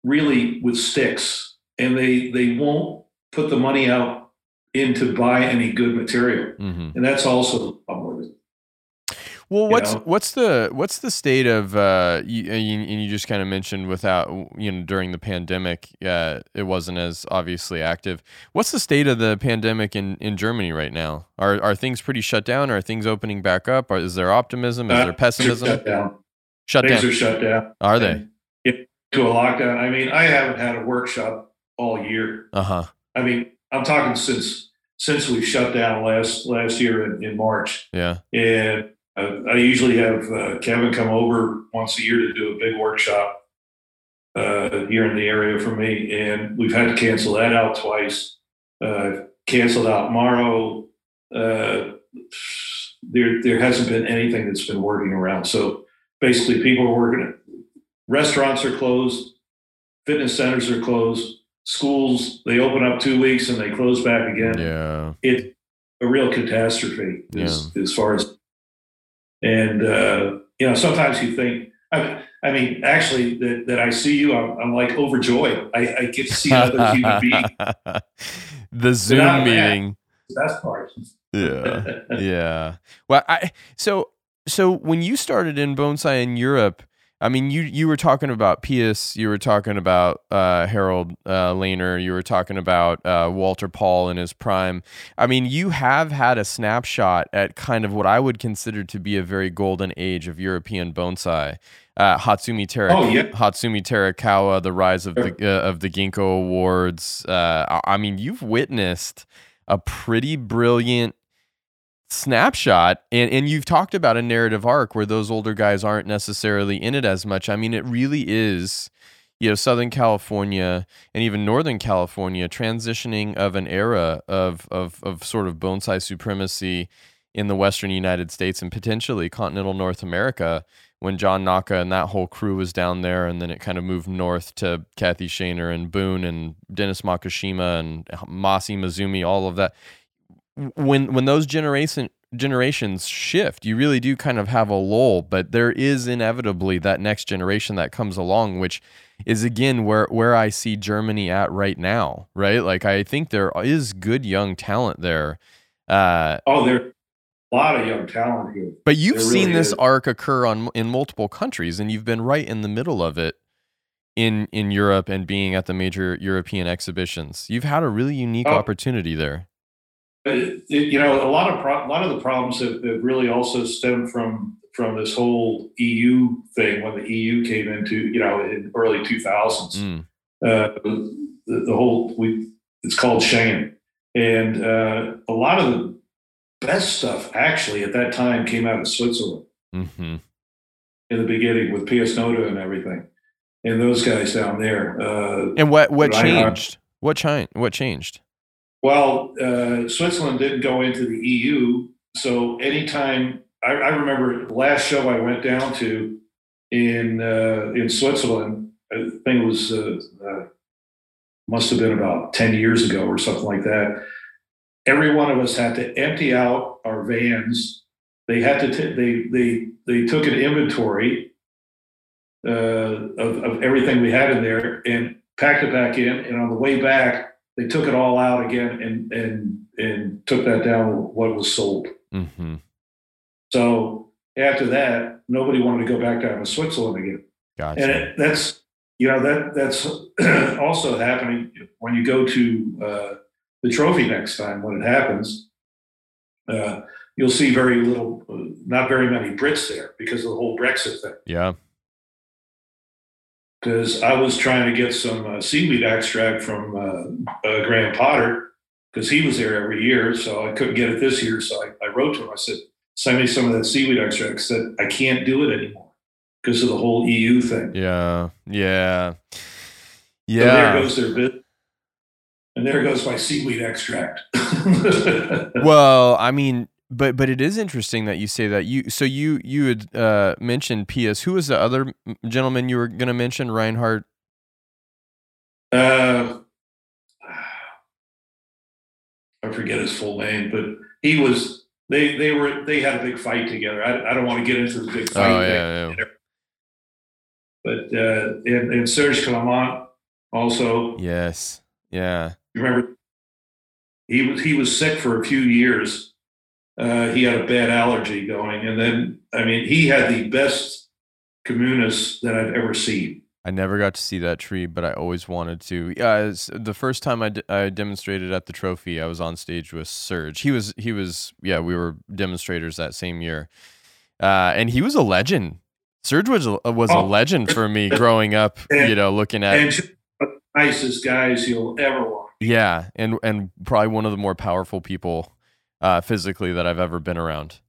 really with sticks and they they won't put the money out in to buy any good material, mm-hmm. and that's also a problem with it. Well, what's you know? what's the what's the state of uh, you, and you just kind of mentioned without you know during the pandemic uh, it wasn't as obviously active. What's the state of the pandemic in, in Germany right now? Are are things pretty shut down? Are things opening back up? Or is there optimism? Is uh, there pessimism? Shut down. Shut things down. are shut down. Are they? To a lockdown. I mean, I haven't had a workshop all year. Uh huh. I mean, I'm talking since since we shut down last last year in, in March. Yeah. And uh, I usually have uh, Kevin come over once a year to do a big workshop uh, here in the area for me, and we've had to cancel that out twice. Uh, canceled out Mauro. Uh, there there hasn't been anything that's been working around. So basically, people are working. Restaurants are closed. Fitness centers are closed schools they open up two weeks and they close back again. Yeah, it's a real catastrophe as, yeah. as far as and uh, you know sometimes you think I, I mean actually that, that I see you I'm, I'm like overjoyed I, I, get to see another human being. the Zoom meeting. Best part. yeah, yeah. Well, I so so when you started in bonsai in Europe I mean, you you were talking about Pius, you were talking about uh, Harold uh, Lehner, you were talking about uh, Walter Pall in his prime. I mean, you have had a snapshot at kind of what I would consider to be a very golden age of European bonsai. Uh, Hotsumi Tera- oh, yeah. Hotsumi Terakawa, the rise of the uh, of the Ginkgo Awards. Uh, I mean, you've witnessed a pretty brilliant snapshot and and you've talked about a narrative arc where those older guys aren't necessarily in it as much. I mean it really is you know southern california and even northern california transitioning of an era of of of sort of bonsai supremacy in the western united states and potentially continental north america when john naka and that whole crew was down there and then it kind of moved north to kathy shaner and boone and dennis makishima and mas imazumi all of that when when those generation generations shift, you really do kind of have a lull, but there is inevitably that next generation that comes along, which is again where where I see Germany at right now, right? Like I think there is good young talent there. Uh, oh, there's a lot of young talent here. But you've there seen this is. arc occur on in multiple countries, and you've been right in the middle of it in in Europe and being at the major European exhibitions. You've had a really unique oh. opportunity there you know, a lot of pro- a lot of the problems have, have, really also stemmed from from this whole EU thing when the EU came into you know in early 2000s. Mm. Uh, the, the, whole we it's called Schengen, and uh, a lot of the best stuff actually at that time came out of Switzerland mm-hmm. in the beginning with Pius Notter and everything, and those guys down there. Uh, and what what changed? What changed? What changed? Well, uh, Switzerland didn't go into the EU, so anytime I, I remember the last show I went down to in uh, in Switzerland, I think it was uh, uh, must have been about ten years ago or something like that. Every one of us had to empty out our vans. They had to t- they they they took an inventory uh, of, of everything we had in there and packed it back in. And on the way back, they took it all out again and and and took that down what was sold. Mm-hmm. So after that, nobody wanted to go back down to Switzerland again. Gotcha. And it, that's you know that that's also happening when you go to uh, the trophy next time when it happens. Uh, you'll see very little, uh, not very many Brits there because of the whole Brexit thing. Yeah because I was trying to get some uh, seaweed extract from uh, uh, Graham Potter because he was there every year. So I couldn't get it this year. So I, I wrote to him. I said, send me some of that seaweed extract. I said, I can't do it anymore because of the whole EU thing. Yeah. Yeah. Yeah. So there goes their bit. And there goes my seaweed extract. well, I mean, but but it is interesting that you say that you so you you had uh, mentioned Pius. Who was the other gentleman you were going to mention? Reinhard. Uh, I forget his full name, but he was. They they were they had a big fight together. I, I don't want to get into the big fight. Oh yeah, yeah. But uh, and, and Serge Clement also. Yes. Yeah. You remember? He was he was sick for a few years uh, he had a bad allergy going. And then, I mean, he had the best communis that I've ever seen. I never got to see that tree, but I always wanted to. Yeah, the first time I, d- I demonstrated at the trophy, I was on stage with Serge. He was he was yeah, we were demonstrators that same year, uh, and he was a legend. Serge was a, was oh, a legend for me growing up. And, you know, looking at and nicest guys you'll ever want. Yeah, and and probably one of the more powerful people uh, physically that I've ever been around.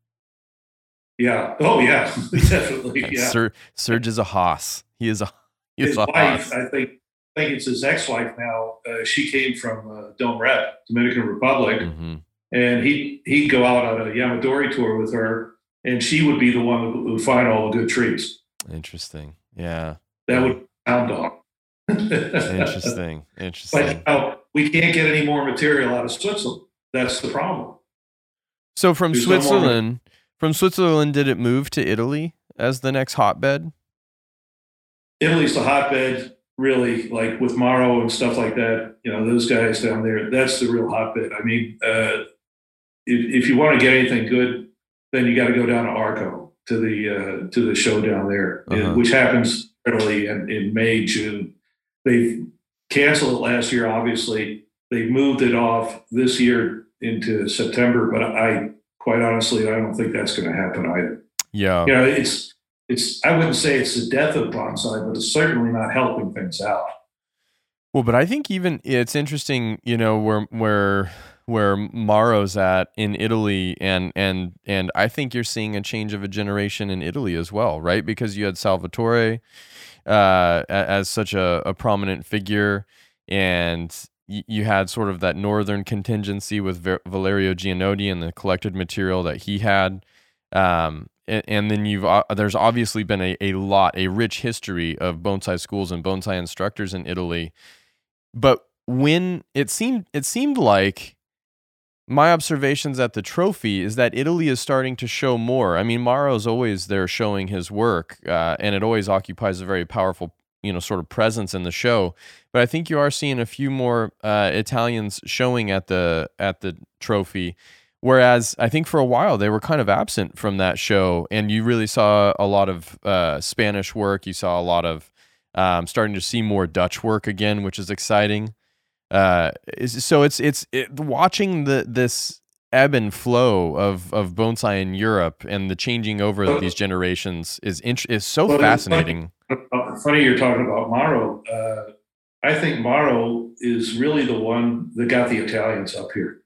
Yeah. Oh, yeah. Definitely. Yeah. Sir, Serge is a hoss. He is a. He his a wife, hoss. I think. I think it's his ex-wife now. Uh, she came from uh, Dom Rep, Dominican Republic, mm-hmm. and he he'd go out on a Yamadori tour with her, and she would be the one who would find all the good trees. Interesting. Yeah. That would sound dog. Interesting. Interesting. But you know, we can't get any more material out of Switzerland. That's the problem. So from Switzerland, from Switzerland, did it move to Italy as the next hotbed? Italy's the hotbed, really. Like with Mauro and stuff like that. You know, those guys down there. That's the real hotbed. I mean, uh, if, if you want to get anything good, then you got to go down to Arco. to the uh, to the show down there, uh-huh. which happens early in, in May June. They canceled it last year. Obviously, they moved it off this year into September, but I quite honestly I don't think that's going to happen either. Yeah, you know it's it's I wouldn't say it's the death of bonsai, but it's certainly not helping things out. Well, but I think even it's interesting, you know, where where where Mauro's at in Italy, and and and I think you're seeing a change of a generation in Italy as well, right? Because you had Salvatore uh, as such a, a prominent figure, and you had sort of that northern contingency with Valerio Gianotti and the collected material that he had. Um, and, and, then you've uh, there's obviously been a, a lot, a rich history of bonsai schools and bonsai instructors in Italy. But when it seemed it seemed like my observations at the trophy is that Italy is starting to show more. I mean, Mauro's always there showing his work, uh, and it always occupies a very powerful, you know, sort of presence in the show. But I think you are seeing a few more uh, Italians showing at the at the trophy, whereas I think for a while they were kind of absent from that show, and you really saw a lot of uh, Spanish work. You saw a lot of um, starting to see more Dutch work again, which is exciting. Uh, so it's it's it, watching the this ebb and flow of of bonsai in Europe and the changing over of these generations is int- is so fascinating. Funny, uh, you're talking about Mauro. Uh, I think Mauro is really the one that got the Italians up here.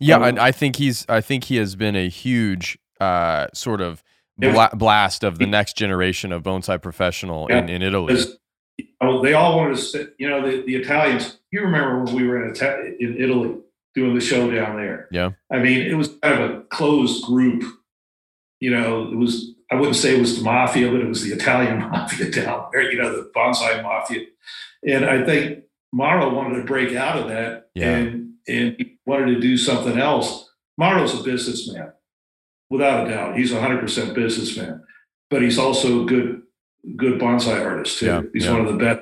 Yeah, um, I, I think he's. I think he has been a huge uh, sort of bla- blast of the next generation of bonsai professional yeah, in, in Italy. Oh, they all wanted to sit, you know, the, the Italians. You remember when we were in, in Italy doing the show down there? Yeah. I mean, it was kind of a closed group. You know, it was, I wouldn't say it was the mafia, but it was the Italian mafia down there, you know, the bonsai mafia. And I think Mauro wanted to break out of that yeah. and, and he wanted to do something else. Mauro's a businessman, without a doubt. He's a 100% businessman, but he's also a good good bonsai artist too. Yeah, he's yeah. one of the best.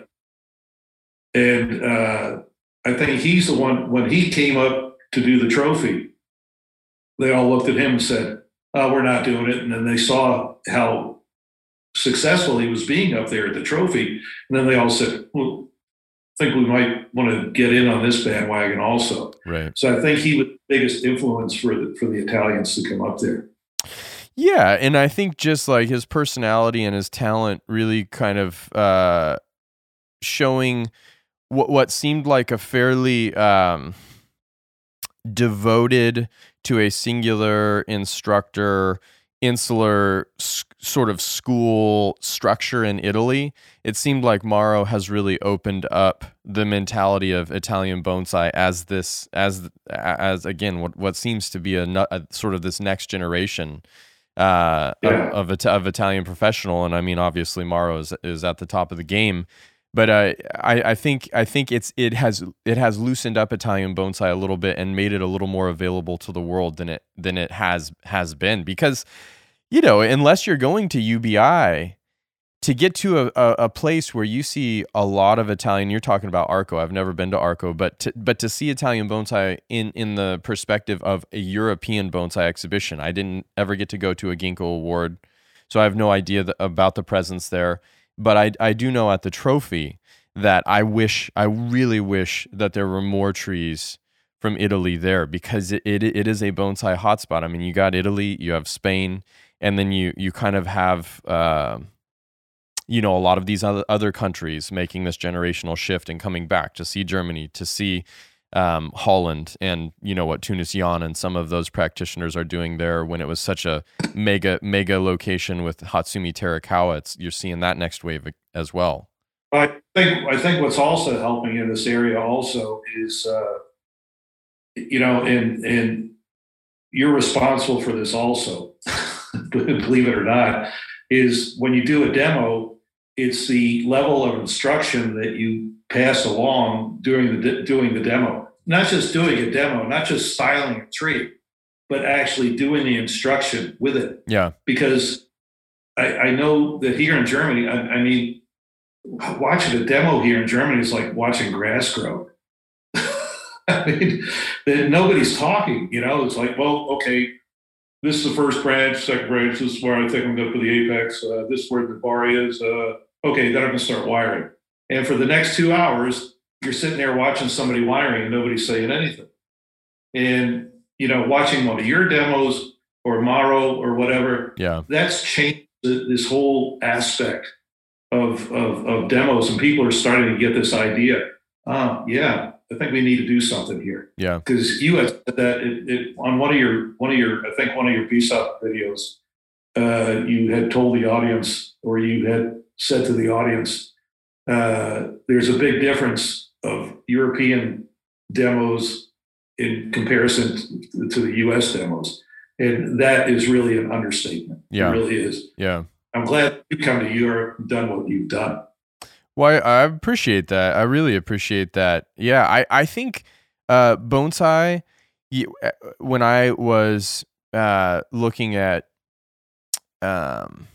And uh, I think he's the one when he came up to do the trophy. They all looked at him and said, "Oh, we're not doing it." And then they saw how successful he was being up there at the trophy, and then they all said, "Well, I think we might want to get in on this bandwagon also." Right. So I think he was the biggest influence for the for the Italians to come up there. Yeah, and I think just like his personality and his talent really kind of uh, showing what what seemed like a fairly um, devoted to a singular instructor insular sort of school structure in Italy, it seemed like Mauro has really opened up the mentality of Italian bonsai as this as as again what what seems to be a, a sort of this next generation uh, yeah. of, of, of, Italian professional. And I mean, obviously, Mauro is, is at the top of the game. But uh, I, I think I think it's it has it has loosened up Italian bonsai a little bit and made it a little more available to the world than it than it has has been because you know unless you're going to UBI to get to a, a, a, place where you see a lot of Italian, you're talking about Arco. I've never been to Arco, but to, but to see Italian bonsai in in the perspective of a European bonsai exhibition, I didn't ever get to go to a Ginkgo Award, so I have no idea about the presence there. But I I do know at the trophy that I wish I really wish that there were more trees from Italy there because it, it, it is a bonsai hotspot. I mean, you got Italy, you have Spain, and then you you kind of have. Uh, you know a lot of these other, other countries making this generational shift and coming back to see Germany to see um, Holland. And you know what Teunis Jan and some of those practitioners are doing there when it was such a mega mega location with Hotsumi Terakawa it's you're seeing that next wave as well. I think I think what's also helping in this area also is uh, you know and and you're responsible for this also believe it or not is when you do a demo, it's the level of instruction that you pass along during the de- doing the demo. Not just doing a demo, not just styling a tree, but actually doing the instruction with it. Yeah. Because I, I know that here in Germany, I, I mean, watching a demo here in Germany is like watching grass grow. I mean, nobody's talking. You know, it's like, well, okay, this is the first branch, second branch. This is where I think I'm going to put the apex. Uh, this is where the bar is. Uh, okay, then I'm going to start wiring. And for the next two hours, you're sitting there watching somebody wiring and nobody's saying anything. And you know, watching one of your demos or Mauro or whatever, yeah, that's changed this whole aspect of, of, of demos, and people are starting to get this idea. Uh, yeah, I think we need to do something here. Yeah, because you had said that it, it, on one of your one of your I think one of your BSOP videos, uh, you had told the audience or you had said to the audience, uh, there's a big difference of European demos in comparison to the U.S. demos, and that is really an understatement. Yeah, it really is. Yeah, I'm glad you come to Europe and done what you've done. Well, I, I appreciate that. I really appreciate that. Yeah, I I think uh, bonsai. Uh, when I was uh, looking at um,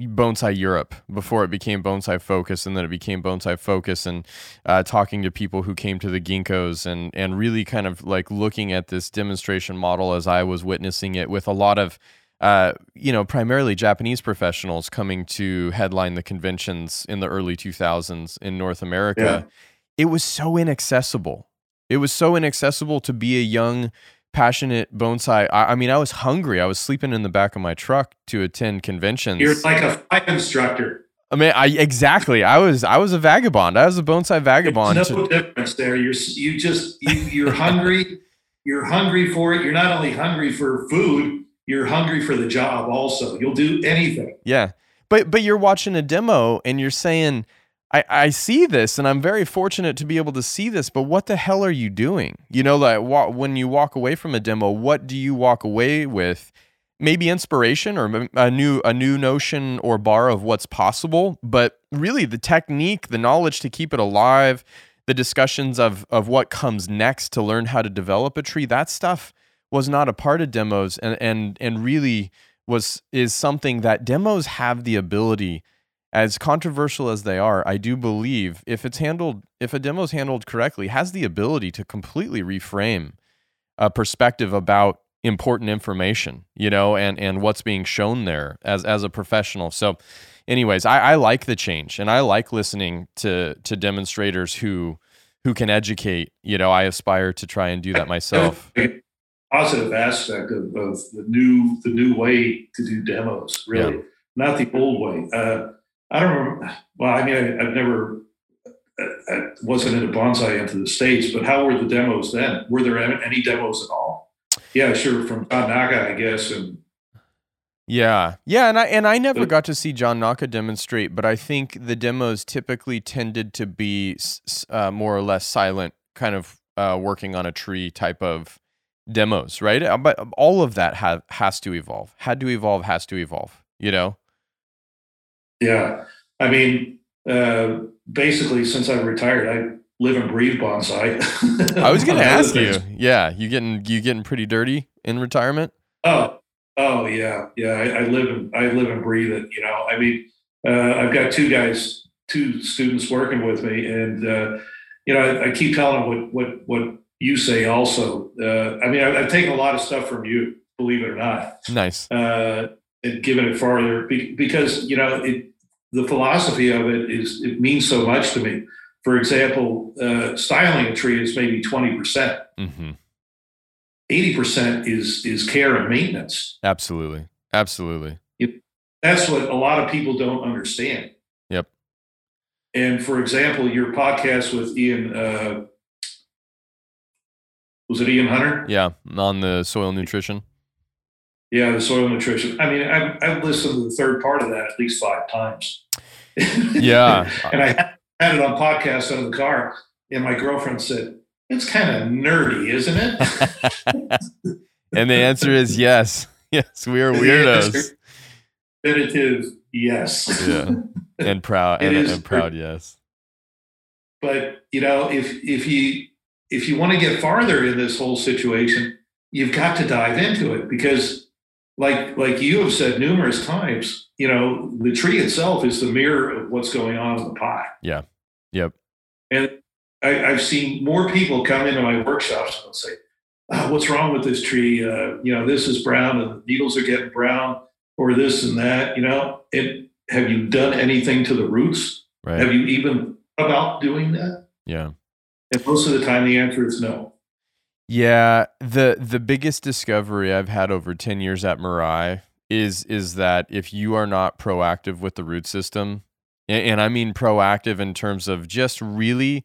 Bonsai Europe before it became Bonsai Focus, and then it became Bonsai Focus, and uh, talking to people who came to the Ginkgos, and and really kind of like looking at this demonstration model as I was witnessing it with a lot of, uh, you know, primarily Japanese professionals coming to headline the conventions in the early 2000s in North America. Yeah. It was so inaccessible. It was so inaccessible to be a young passionate bonsai. I, I, mean, I was hungry. I was sleeping in the back of my truck to attend conventions. You're like a flight instructor. I mean, I exactly. I was I was a vagabond. I was a bonsai vagabond. There's no to, difference there. You're you just you, you're hungry. You're hungry for it. You're not only hungry for food. You're hungry for the job. Also, you'll do anything. Yeah, but but you're watching a demo and you're saying I, I see this and I'm very fortunate to be able to see this, but what the hell are you doing? You know, like when you walk away from a demo, what do you walk away with? Maybe inspiration or a new a new notion or bar of what's possible, but really the technique, the knowledge to keep it alive, the discussions of of what comes next to learn how to develop a tree, that stuff was not a part of demos and and and really was is something that demos have the ability as controversial as they are, I do believe if it's handled, if a demo is handled correctly, has the ability to completely reframe a perspective about important information, you know, and and what's being shown there as as a professional. So, anyways, I, I like the change, and I like listening to to demonstrators who who can educate. You know, I aspire to try and do that myself. Positive aspect of, of the new the new way to do demos, really, yeah. not the old way. Uh, I don't remember. Well, I mean, I, have never, I wasn't into bonsai into the States, but how were the demos then? Were there any demos at all? Yeah, sure. From John Naka, I guess. And yeah, yeah, and I and I never got to see John Naka demonstrate, but I think the demos typically tended to be uh, more or less silent, kind of uh, working on a tree type of demos, right? Uh, but all of that have has to evolve. Had to evolve. Has to evolve. You know. Yeah. I mean, uh, basically, since I've retired, I live and breathe bonsai. I was going to ask you. Yeah, you getting you getting pretty dirty in retirement? Oh, oh yeah, yeah. I, I live and I live and breathe it. You know, I mean, uh, I've got two guys, two students working with me, and uh, you know, I, I, keep telling them what what what you say. Also, uh, I mean, I, have taken a lot of stuff from you, believe it or not. Nice. Uh, and given it farther because you know it, the philosophy of it is it means so much to me. For example, uh, styling a tree is maybe twenty percent. Mm-hmm. Eighty percent is is care and maintenance. Absolutely, absolutely. It, that's what a lot of people don't understand. Yep. And for example, your podcast with Ian. Uh, was it Ian Hunter? Yeah, on the soil nutrition. Yeah, the soil nutrition. I mean, I've, I've listened to the third part of that at least five times. Yeah. and I had it on podcast in the car, and my girlfriend said, It's kind of nerdy, isn't it? and the answer is yes. Yes, we are weirdos. Definitive yes. yeah. And proud and, and proud yes. But you know, if if you if you want to get farther in this whole situation, you've got to dive into it because like like you have said numerous times, you know, the tree itself is the mirror of what's going on in the pot. Yeah. Yep. And I, have seen more people come into my workshops and say, oh, what's wrong with this tree? Uh, you know, this is brown and the needles are getting brown or this and that, you know, it, have you done anything to the roots? Right. Have you even about doing that? Yeah. And most of the time the answer is no. Yeah, the the biggest discovery I've had over 10 years at Mirai is is that if you are not proactive with the root system, and, and I mean proactive in terms of just really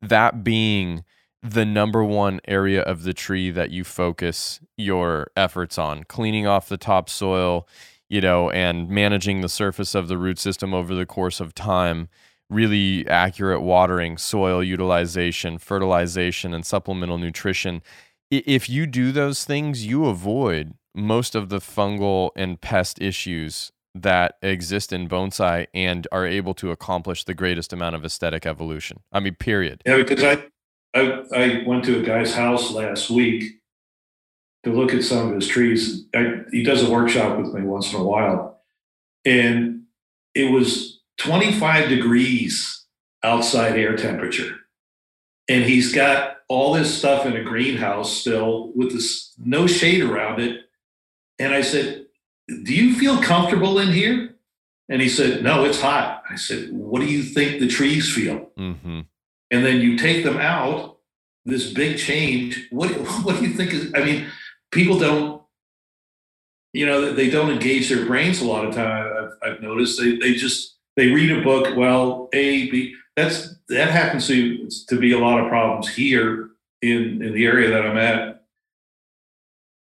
that being the number one area of the tree that you focus your efforts on, cleaning off the topsoil, you know, and managing the surface of the root system over the course of time, really accurate watering, soil utilization, fertilization, and supplemental nutrition. If you do those things, you avoid most of the fungal and pest issues that exist in bonsai and are able to accomplish the greatest amount of aesthetic evolution. I mean, period. Yeah, because I I, I went to a guy's house last week to look at some of his trees. I, he does a workshop with me once in a while, and it was 25 degrees outside air temperature, and he's got all this stuff in a greenhouse still with this no shade around it. And I said, "Do you feel comfortable in here?" And he said, "No, it's hot." I said, "What do you think the trees feel?" Mm-hmm and then you take them out, this big change. What what do you think is? I mean, people don't, you know, they don't engage their brains a lot of time. I've, I've noticed they they just they read a book. Well, A B. That's that happens to to be a lot of problems here in in the area that I'm at.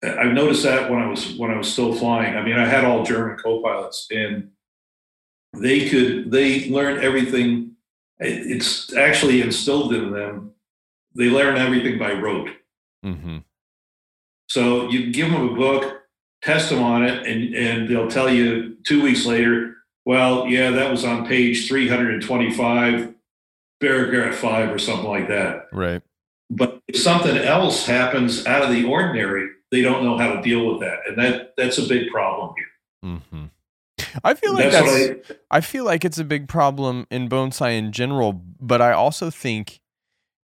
I've noticed that when I was when I was still flying. I mean, I had all German co-pilots, and they could they learned everything it's actually instilled in them. They learn everything by rote. Mm-hmm. So you give them a book, test them on it, and, and they'll tell you two weeks later, well, yeah, that was on page 325, paragraph five, or something like that. Right. But if something else happens out of the ordinary, they don't know how to deal with that. And that that's a big problem here. Mm-hmm. I feel like that's, that's I, I, feel like it's a big problem in bonsai in general, but I also think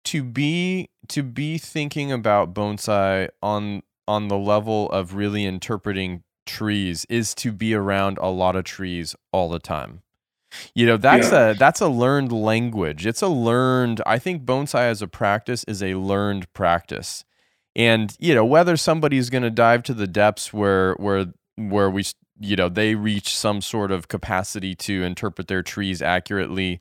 to be to be thinking about bonsai on on the level of really interpreting trees is to be around a lot of trees all the time. You know, that's yeah. a that's a learned language. It's a learned I think bonsai as a practice is a learned practice. And you know, whether somebody's going to dive to the depths where where where we you know they reach some sort of capacity to interpret their trees accurately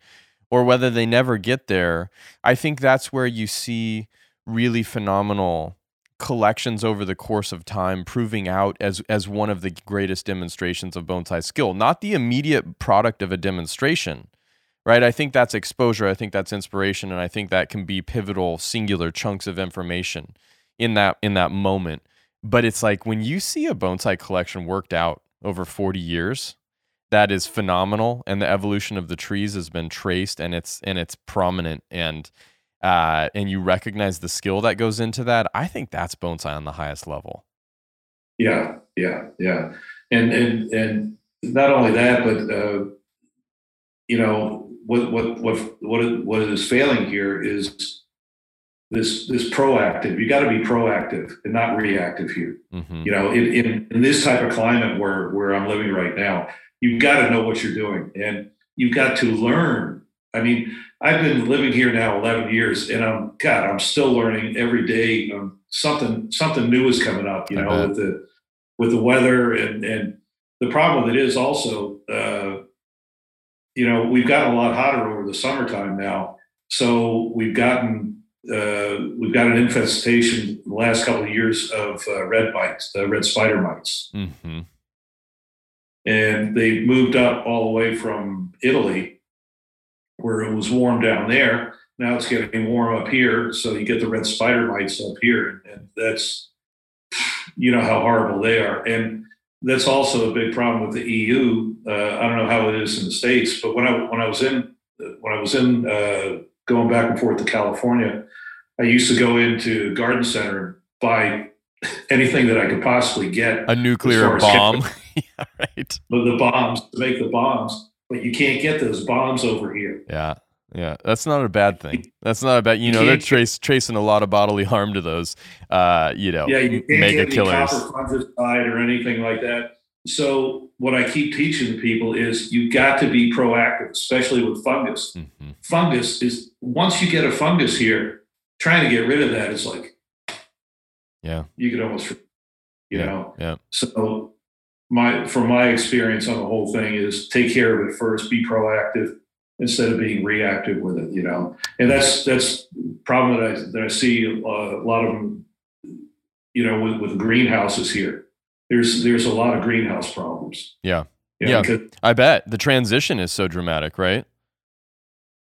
or whether they never get there i think that's where you see really phenomenal collections over the course of time proving out as as one of the greatest demonstrations of bonsai skill not the immediate product of a demonstration right? I think that's exposure i think that's inspiration and i think that can be pivotal singular chunks of information in that in that moment. But it's like when you see a bonsai collection worked out over 40 years that is phenomenal and the evolution of the trees has been traced and it's and it's prominent and uh, and you recognize the skill that goes into that i think that's bonsai on the highest level yeah yeah yeah and and and not only that but uh, you know what what what what what is failing here is this this proactive. You got to be proactive and not reactive here. Mm-hmm. You know, in, in, in this type of climate where where I'm living right now, you've got to know what you're doing and you've got to learn. I mean, I've been living here now 11 years, and I'm God, I'm still learning every day. Um, something something new is coming up. You I know, bet. with the with the weather and and the problem that is also, uh, you know, we've gotten a lot hotter over the summertime now, so we've gotten uh, we've got an infestation the last couple of years of uh, red mites, the red spider mites. Mm-hmm. And they moved up all the way from Italy, where it was warm down there. Now it's getting warm up here. So you get the red spider mites up here. And that's, you know, how horrible they are. And that's also a big problem with the EU. Uh, I don't know how it is in the States, but when I, when I was in, when I was in, uh, going back and forth to California, I used to go into Garden Center and buy anything that I could possibly get. A nuclear bomb. yeah, right. But the bombs to make the bombs, but you can't get those bombs over here. Yeah. Yeah, that's not a bad thing. That's not a bad. You know, they're trace, tracing a lot of bodily harm to those, uh, you know, yeah, you can't mega get killers. Copper fungicide or anything like that. So what I keep teaching people is you've got to be proactive, especially with fungus. Mm-hmm. Fungus is once you get a fungus here, trying to get rid of that is like, yeah, you could almost, you yeah. know, yeah. So my from my experience on the whole thing is take care of it first, be proactive instead of being reactive with it, you know. And that's that's problem that I that I see a lot of them, you know, with, with greenhouses here. There's there's a lot of greenhouse problems. Yeah, you know, yeah. I bet the transition is so dramatic, right?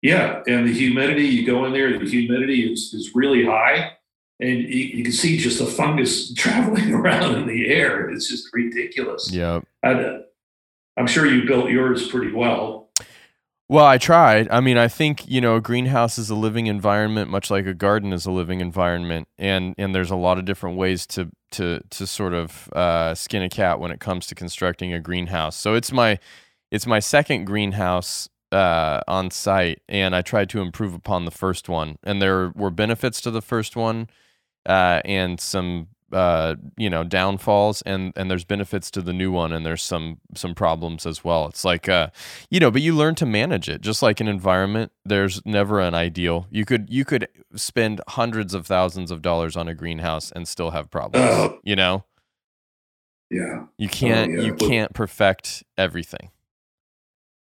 Yeah, and the humidity. You go in there, the humidity is is really high, and you, you can see just the fungus traveling around in the air. It's just ridiculous. Yeah, I, I'm sure you built yours pretty well. Well, I tried. I mean, I think you know, a greenhouse is a living environment, much like a garden is a living environment, and and there's a lot of different ways to to to sort of uh, skin a cat when it comes to constructing a greenhouse. So it's my it's my second greenhouse uh, on site, and I tried to improve upon the first one, and there were benefits to the first one, uh, and some uh, you know downfalls and and there's benefits to the new one and there's some some problems as well. It's like uh you know but you learn to manage it. Just like an environment there's never an ideal. You could you could spend hundreds of thousands of dollars on a greenhouse and still have problems uh, you know? Yeah. You can't oh, yeah. you can't perfect everything.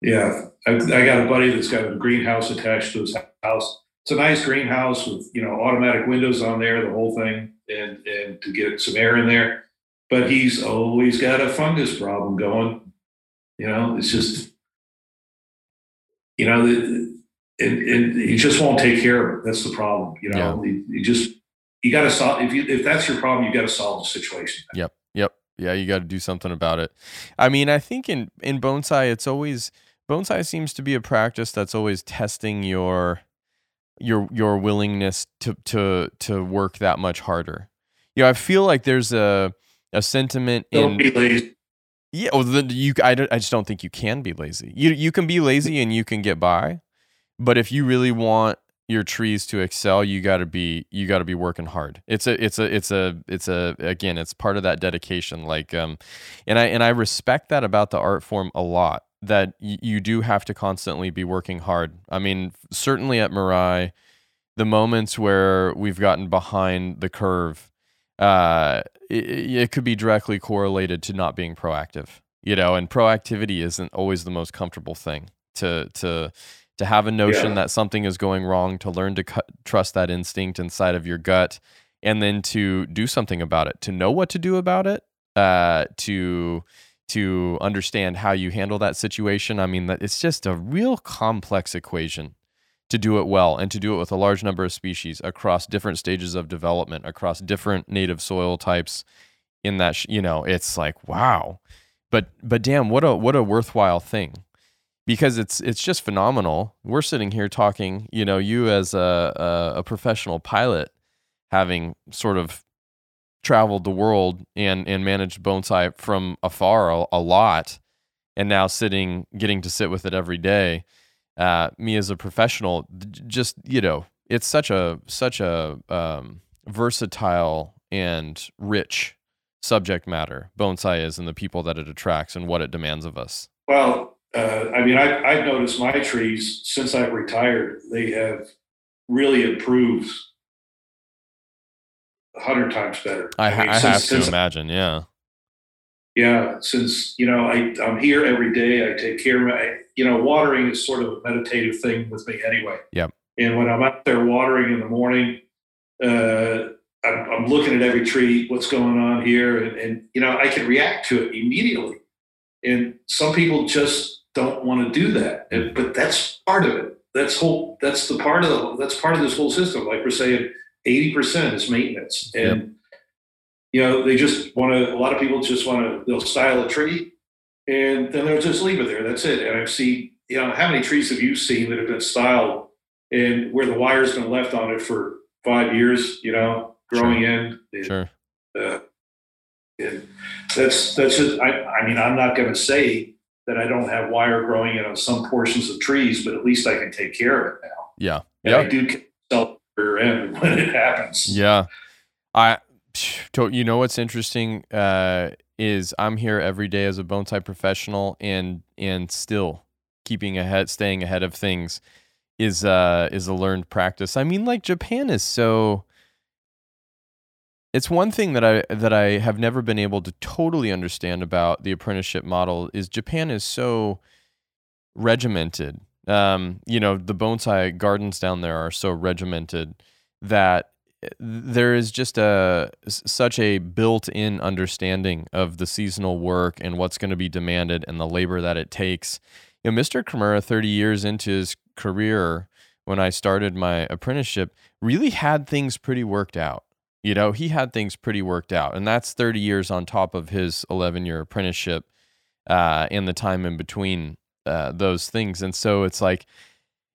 Yeah. I, I got a buddy that's got a greenhouse attached to his house it's a nice greenhouse with you know automatic windows on there, the whole thing, and and to get some air in there. But he's always got a fungus problem going. You know, it's just you know, and, and he just won't take care of it. That's the problem. You know, yeah. you, just you got to solve if you if that's your problem, you got to solve the situation. Yep. Yep. Yeah, you got to do something about it. I mean, I think in in bonsai, it's always bonsai seems to be a practice that's always testing your your your willingness to to to work that much harder. You know, I feel like there's a a sentiment don't in be lazy. Yeah, well, the, you I, I just don't think you can be lazy. You you can be lazy and you can get by, but if you really want your trees to excel, you got to be you got to be working hard. It's a it's a it's a it's a again, it's part of that dedication like um and I and I respect that about the art form a lot that y- you do have to constantly be working hard. I mean, certainly at Mirai, the moments where we've gotten behind the curve, uh, it, it could be directly correlated to not being proactive. You know, and proactivity isn't always the most comfortable thing to to to have a notion yeah. that something is going wrong, to learn to cu- trust that instinct inside of your gut, and then to do something about it, to know what to do about it, uh, to to understand how you handle that situation. I mean, that it's just a real complex equation to do it well and to do it with a large number of species across different stages of development, across different native soil types. In that, you know, it's like wow, but but damn, what a what a worthwhile thing because it's it's just phenomenal. We're sitting here talking, you know, you as a, a, a professional pilot having sort of traveled the world and and managed bonsai from afar a, a lot, and now sitting, getting to sit with it every day. Uh, me as a professional, just you know, it's such a such a um, versatile and rich subject matter bonsai is and the people that it attracts and what it demands of us well uh, i mean I, i've noticed my trees since i've retired they have really improved hundred times better. I, I, mean, I since, have to imagine, yeah. Yeah, since you know I, I'm here every day, I take care of my. You know, watering is sort of a meditative thing with me anyway. Yep. And when I'm out there watering in the morning, uh, I'm, I'm, looking at every tree, what's going on here, and, and you know I can react to it immediately. And some people just don't want to do that, and, but that's part of it. That's whole. That's the part of the. That's part of this whole system. Like we're saying, 80% is maintenance. And, yep. you know, they just want to, a lot of people just want to, they'll style a tree and then they'll just leave it there. That's it. And I've seen, you know, how many trees have you seen that have been styled and where the wire's been left on it for five years, you know, growing sure. in? And, sure. Uh, and that's, that's just, I, I mean, I'm not going to say that I don't have wire growing in on some portions of trees, but at least I can take care of it now. Yeah. And yeah. I do when it happens. Yeah. I, you know what's interesting uh, is I'm here every day as a bone bonsai professional and and still keeping ahead, staying ahead of things is uh is a learned practice. I mean, like Japan is so it's one thing that I that I have never been able to totally understand about the apprenticeship model is Japan is so regimented. Um, you know, the bonsai gardens down there are so regimented that there is just a such a built-in understanding of the seasonal work and what's going to be demanded and the labor that it takes. You know, Mr. Kimura, 30 years into his career when I started my apprenticeship, really had things pretty worked out you know, he had things pretty worked out, and that's 30 years on top of his 11 year apprenticeship uh, and the time in between uh, those things. And so it's like,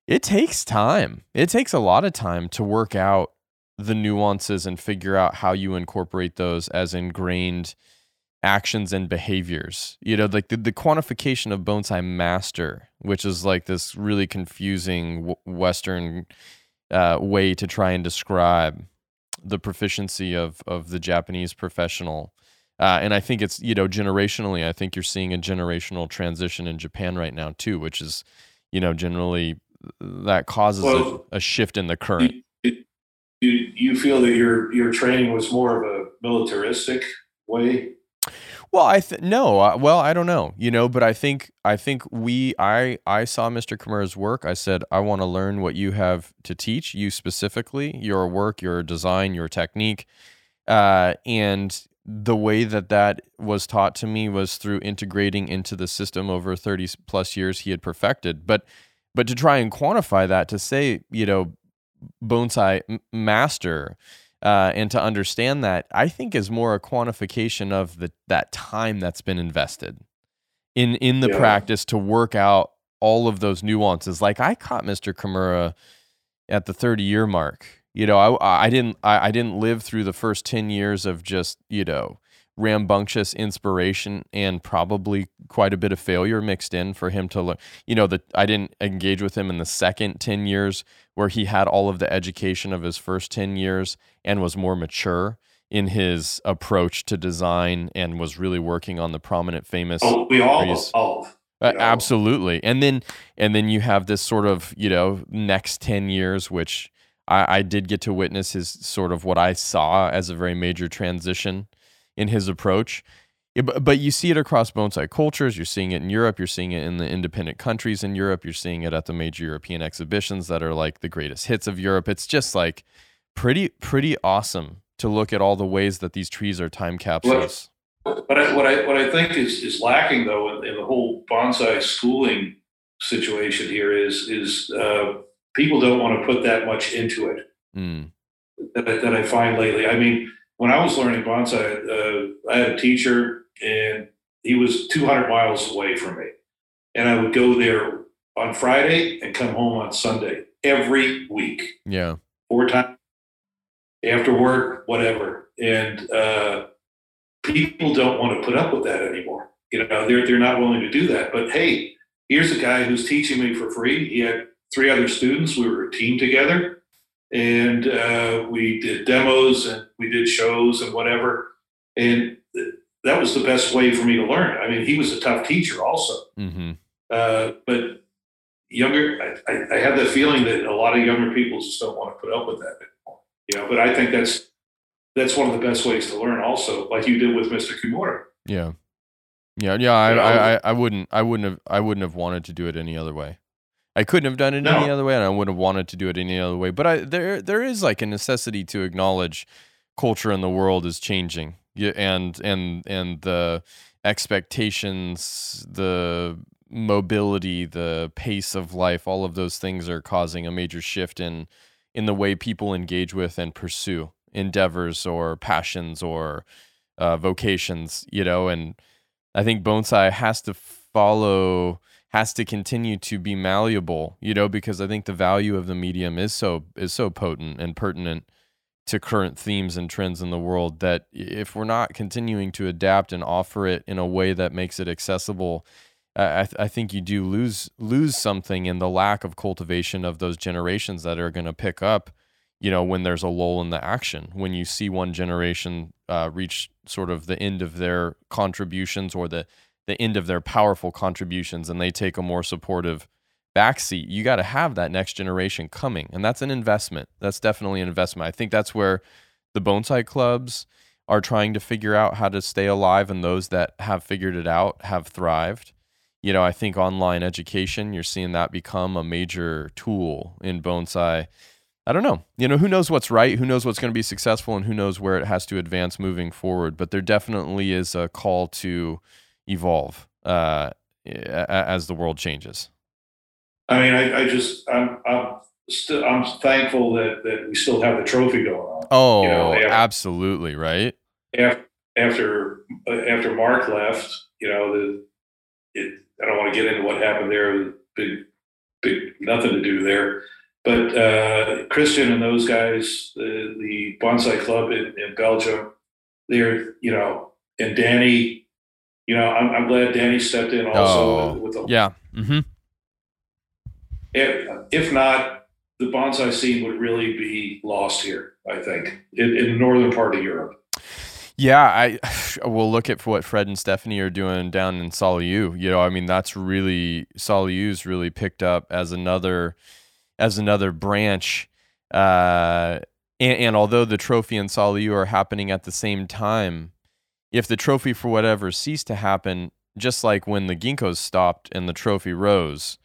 it takes time. It takes a lot of time to work out the nuances and figure out how you incorporate those as ingrained actions and behaviors. You know, like the, the quantification of bonsai master, which is like this really confusing Western uh, way to try and describe the proficiency of of the Japanese professional. Uh, and I think it's you know generationally, I think you're seeing a generational transition in Japan right now too, which is you know generally that causes well, a, a, shift in the current. You, you, you feel that your your training was more of a militaristic way well, I th- no. Uh, well, I don't know. You know, but I think I think we I I saw Mr. Kimura's work. I said I want to learn what you have to teach you specifically, your work, your design, your technique, uh, and the way that that was taught to me was through integrating into the system over 30 plus years he had perfected but but to try and quantify that to say you know bonsai master uh, and to understand that, I think is more a quantification of the that time that's been invested in in the yeah. practice to work out all of those nuances. Like I caught Mr. Kimura at the 30 year mark. You know, I I didn't I, I didn't live through the first 10 years of just, you know, rambunctious inspiration and probably quite a bit of failure mixed in for him to learn. You know, that I didn't engage with him in the second 10 years where he had all of the education of his first 10 years and was more mature in his approach to design and was really working on the prominent famous oh, we all evolve. Uh, absolutely. And then and then you have this sort of, you know, next 10 years which I, I did get to witness his sort of what I saw as a very major transition in his approach. but you see it across bonsai cultures. You're seeing it in Europe. You're seeing it in the independent countries in Europe. You're seeing it at the major European exhibitions that are like the greatest hits of Europe. It's just like pretty pretty awesome to look at all the ways that these trees are time capsules. But, what I what I what I think is is lacking though in, in the whole bonsai schooling situation here is is uh, people don't want to put that much into it. Mm. That, that I find lately. I mean, when I was learning bonsai, uh, I had a teacher and he was 200 miles away from me. And I would go there on Friday and come home on Sunday every week. Yeah. Four times after work, whatever. And uh, people don't want to put up with that anymore. You know, they're, they're not willing to do that. But hey, here's a guy who's teaching me for free. He had three other students. We were a team together and uh, we did demos and we did shows and whatever. And that was the best way for me to learn. I mean, he was a tough teacher also. Mm-hmm. Uh, but younger, I, I, have the feeling that a lot of younger people just don't want to put up with that anymore. You know, but I think that's that's one of the best ways to learn. Also, like you did with Mr. Kimura. Yeah, yeah, yeah. I, I, I, I wouldn't, I wouldn't have, I wouldn't have wanted to do it any other way. I couldn't have done it no. any other way, and I wouldn't have wanted to do it any other way. But I, there, there is like a necessity to acknowledge culture in the world is changing, and and and the expectations, the mobility, the pace of life, all of those things are causing a major shift in in the way people engage with and pursue endeavors or passions or uh, vocations. You know, and I think bonsai has to follow has to continue to be malleable, you know, because I think the value of the medium is so is so potent and pertinent to current themes and trends in the world that if we're not continuing to adapt and offer it in a way that makes it accessible I, th- I think you do lose lose something in the lack of cultivation of those generations that are going to pick up, you know, when there's a lull in the action. When you see one generation uh, reach sort of the end of their contributions or the the end of their powerful contributions, and they take a more supportive backseat, you got to have that next generation coming, and that's an investment. That's definitely an investment. I think that's where the bonsai clubs are trying to figure out how to stay alive, and those that have figured it out have thrived you know, I think online education, you're seeing that become a major tool in bonsai. I don't know. You know, who knows what's right, who knows what's going to be successful, and who knows where it has to advance moving forward. But there definitely is a call to evolve uh, as the world changes. I mean, I, I just, I'm, I'm still, I'm thankful that, that we still have the trophy going on. Oh, you know, after, absolutely, right. After, after, after Mark left, you know, the, it, I don't want to get into what happened there. Big, big, nothing to do there. But uh, Christian and those guys, the, the bonsai club in, in Belgium, they're you know, and Danny, you know, I'm, I'm glad Danny stepped in also oh, with, with the yeah. Mm-hmm. If, if not, the bonsai scene would really be lost here. I think in, in the northern part of Europe. Yeah, I will look at what Fred and Stephanie are doing down in Saulieu. You know, I mean, that's really Saulieu's really picked up as another as another branch. Uh, and, and although the trophy and Saulieu are happening at the same time, if the trophy for whatever ceased to happen, just like when the ginkgos stopped and the trophy rose,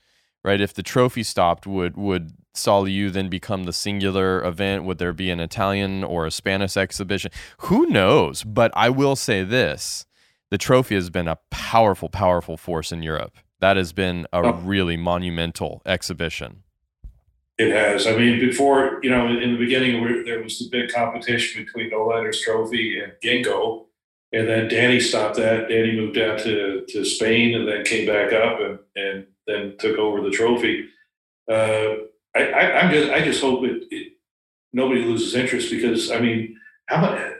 right? If the trophy stopped, would would Saulieu then become the singular event? Would there be an Italian or a Spanish exhibition? Who knows? But I will say this the trophy has been a powerful, powerful force in Europe. That has been a oh. really monumental exhibition. It has. I mean, before, you know, in the beginning, there was the big competition between Noelanders Trophy and Ginkgo. And then Danny stopped that. Danny moved out to, to Spain and then came back up and, and then took over the trophy. Uh, I, I, am just I just hope it, it, nobody loses interest because I mean how many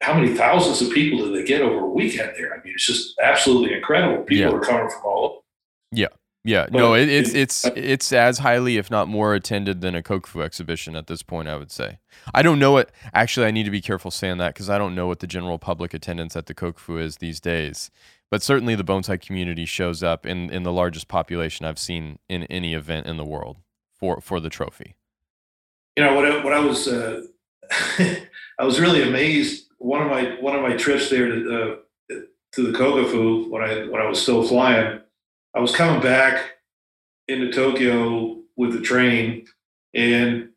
how many thousands of people do they get over a weekend there? I mean it's just absolutely incredible. People yeah. are coming from all. Yeah. Yeah, but no, it, it's it's it's as highly, if not more, attended than a Kokufu exhibition at this point. I would say. I don't know what. Actually, I need to be careful saying that because I don't know what the general public attendance at the Kokufu is these days. But certainly, the bonsai community shows up in in the largest population I've seen in any event in the world for for the trophy? You know what? I, what I was uh, I was really amazed. One of my one of my trips there to uh, to the Kokufu when I when I was still flying, I was coming back into Tokyo with the train, and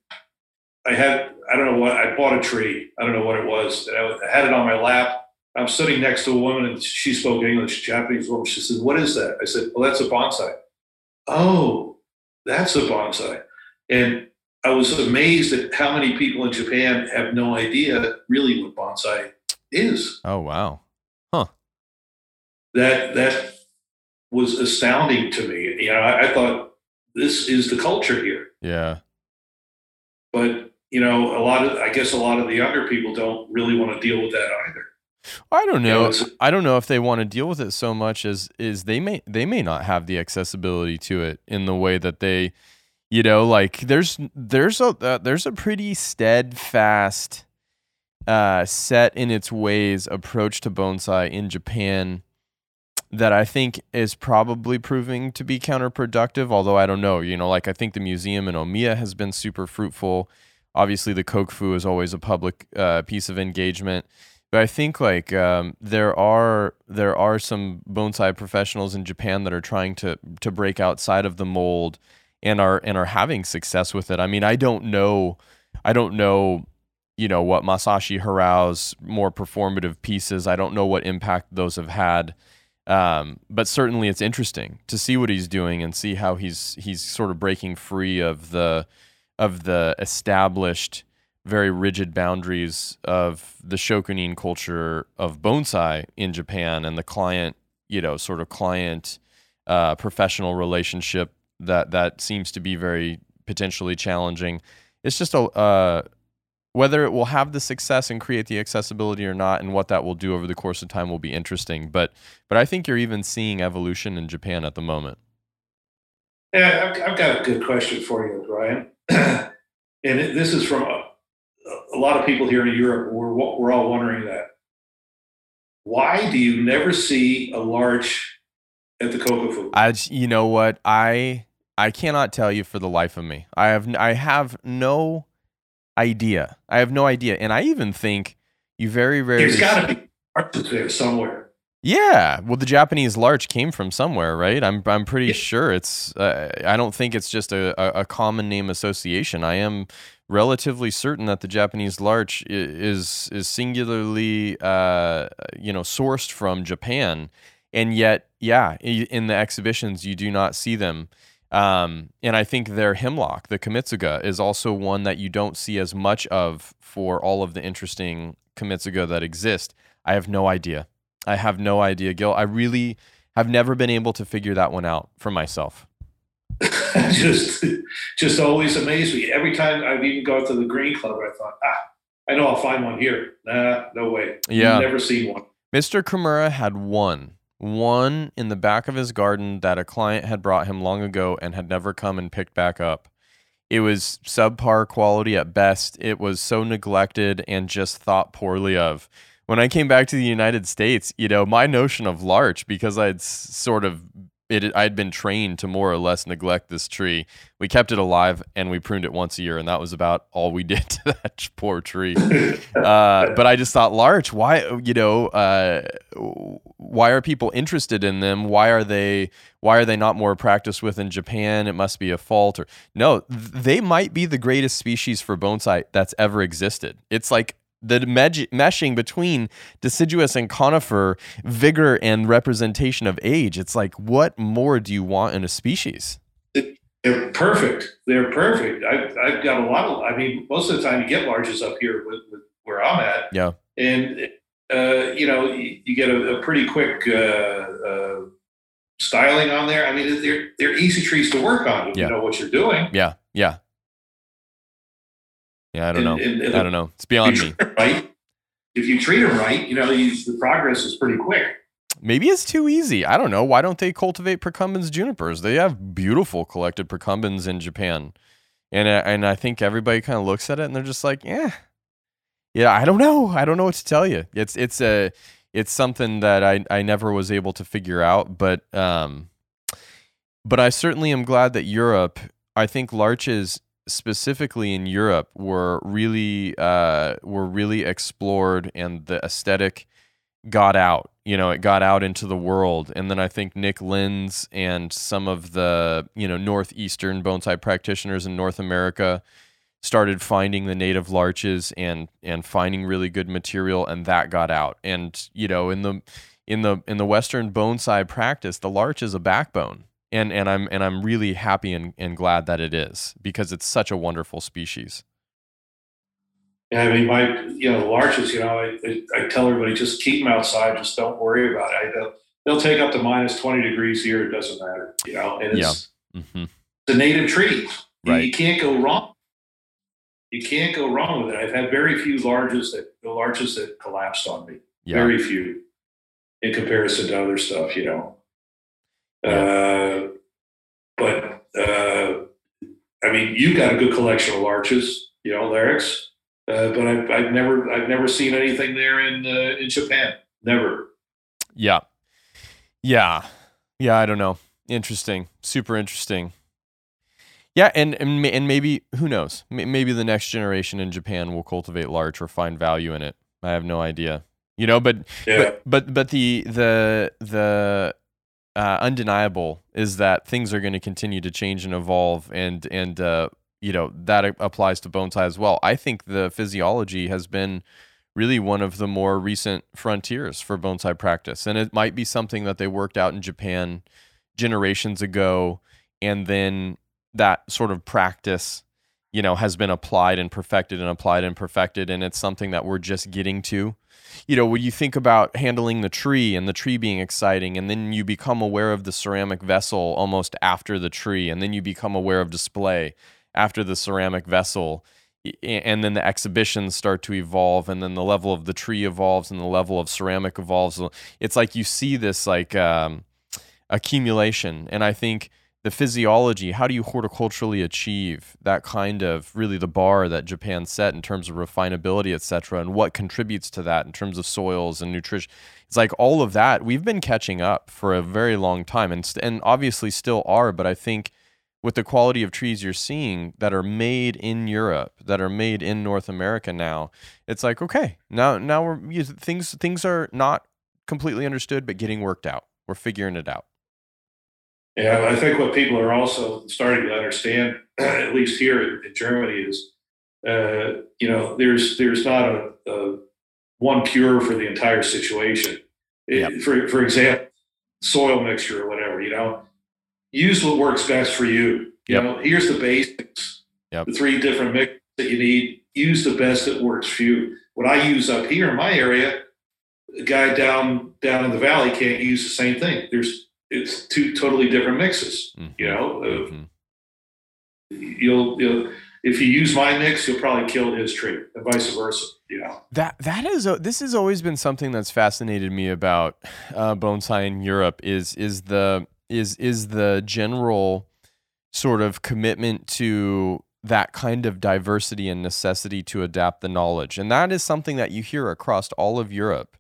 I had I don't know what I bought a tree. I don't know what it was. And I had it on my lap. I'm sitting next to a woman, and she spoke English, Japanese woman. She said, "What is that?" I said, "Well, that's a bonsai." Oh, that's a bonsai. And I was amazed at how many people in Japan have no idea really what bonsai is. Oh wow. Huh. That that was astounding to me. You know, I, I thought this is the culture here. Yeah. But you know, a lot of I guess a lot of the younger people don't really want to deal with that either. I don't know. I don't know if they want to deal with it so much as is they may they may not have the accessibility to it in the way that they, you know, like there's there's a uh, there's a pretty steadfast, uh, set in its ways approach to bonsai in Japan that I think is probably proving to be counterproductive. Although I don't know, you know, like I think the museum in Omiya has been super fruitful. Obviously, the Kokufu is always a public uh, piece of engagement. But I think like um, there are there are some bonsai professionals in Japan that are trying to to break outside of the mold and are and are having success with it. I mean, I don't know, I don't know, you know, what Masashi Hirao's more performative pieces. I don't know what impact those have had. Um, but certainly it's interesting to see what he's doing and see how he's he's sort of breaking free of the of the established very rigid boundaries of the shokunin culture of bonsai in Japan and the client, you know, sort of client uh, professional relationship that that seems to be very potentially challenging. It's just a uh, whether it will have the success and create the accessibility or not, and what that will do over the course of time will be interesting. But but I think you're even seeing evolution in Japan at the moment. Yeah, I've, I've got a good question for you, Brian. and it, this is from a, a, lot of people here in Europe. We're we're all wondering that. Why do you never see a larch at the Kokufu? I, you know what, I I cannot tell you for the life of me. I have I have no idea. I have no idea. And I even think you very rarely. There's got to be arches there somewhere. Yeah, well, the Japanese larch came from somewhere, right? I'm I'm pretty yeah. sure it's. Uh, I don't think it's just a, a, a, common name association. I am relatively certain that the Japanese larch is is singularly, uh, you know, sourced from Japan, and yet, yeah, in the exhibitions you do not see them. Um, and I think their hemlock, the Kamitsuga, is also one that you don't see as much of for all of the interesting Kamitsuga that exist. I have no idea. I have no idea, Gil. I really have never been able to figure that one out for myself. just, just always amazed me. Every time I've even gone to the Green Club, I thought, ah, I know I'll find one here. Nah, no way. Yeah, never seen one. Mr. Kimura had one one in the back of his garden that a client had brought him long ago and had never come and picked back up. It was subpar quality at best. It was so neglected and just thought poorly of. When I came back to the United States, you know, my notion of larch, because I'd sort of it I'd been trained to more or less neglect this tree. We kept it alive and we pruned it once a year, and that was about all we did to that poor tree. Uh, but I just thought, larch, why you know, uh, why are people interested in them? Why are they why are they not more practiced with in Japan? It must be a fault or no, they might be the greatest species for bonsai that's ever existed. It's like the meshing between deciduous and conifer vigor and representation of age. It's like what more do you want in a species? They're perfect. They're perfect. I've, I've got a lot of i mean most of the time you get larches up here with, with where i'm at. Yeah. And uh, you know you, you get a, a, pretty quick uh, uh, styling on there. I mean they're, they're easy trees to work on if yeah. you know what you're doing. Yeah. Yeah yeah, I don't know. And, and I don't know. It's beyond me. Right? If you treat them right, you know, you, the progress is pretty quick. Maybe it's too easy. I don't know. Why don't they cultivate procumbens junipers? They have beautiful collected procumbens in Japan. And, uh, and I think everybody kind of looks at it and they're just like, yeah, yeah, I don't know. I don't know what to tell you. It's, it's a, it's something that I, I never was able to figure out, but, um, but I certainly am glad that Europe, I think larches specifically in Europe were really uh, were really explored, and the aesthetic got out. You know, it got out into the world, and then I think Nick Lenz and some of the you know northeastern bonsai practitioners in North America started finding the native larches and and finding really good material, and that got out. And you know, in the in the in the Western bonsai practice, the larch is a backbone and and I'm and I'm really happy and, and glad that it is because it's such a wonderful species. Yeah, I mean, my you know larches. You know, I, I, tell everybody just keep them outside. Just don't worry about it. I, they'll, they'll take up to minus twenty degrees here. It doesn't matter. You know, and it's yeah. mm-hmm. it's a native tree. Right. You, you can't go wrong. You can't go wrong with it. I've had very few larches that the larches that collapsed on me. Yeah. Very few in comparison to other stuff. You know. Uh, but uh, I mean, you've got a good collection of larches, you know, larix. Uh, but I've, I've never I've never seen anything there in uh, in Japan. Never. Yeah, yeah, yeah. I don't know. Interesting. Super interesting. Yeah, and and, and maybe who knows? Maybe the next generation in Japan will cultivate larch or find value in it. I have no idea. You know, but yeah. but but but the the the uh, undeniable is that things are going to continue to change and evolve, and and uh, you know that applies to bonsai as well. I think the physiology has been really one of the more recent frontiers for bonsai practice, and it might be something that they worked out in Japan generations ago, and then that sort of practice you know has been applied and perfected and applied and perfected. And it's something that we're just getting to you know, when you think about handling the tree and the tree being exciting, and then you become aware of the ceramic vessel almost after the tree, and then you become aware of display after the ceramic vessel. and then the exhibitions start to evolve and then the level of the tree evolves and the level of ceramic evolves it's like you see this like um, accumulation and i think the physiology how do you horticulturally achieve that kind of really the bar that japan set in terms of refinability et cetera and what contributes to that in terms of soils and nutrition it's like all of that we've been catching up for a very long time and, and obviously still are but i think with the quality of trees you're seeing that are made in Europe, that are made in North America now, it's like okay, now now we're things things are not completely understood, but getting worked out. We're figuring it out. Yeah, I think what people are also starting to understand, at least here in, Germany, is uh, you know there's there's not a, a, one cure for the entire situation. Yep. It, for for example, soil mixture or whatever. You know, use what works best for you. You yep. know, here's the basics. Yep. The three different mixes that you need. Use the best that works for you. What I use up here in my area, the guy down down in the valley can't use the same thing. There's it's two totally different mixes. Mm-hmm. You know, mm-hmm. you'll you'll if you use my mix, you'll probably kill his tree, and vice versa. You know that that is this has always been something that's fascinated me about uh, bonsai in Europe is is the is is the general sort of commitment to that kind of diversity and necessity to adapt the knowledge. And that is something that you hear across all of Europe.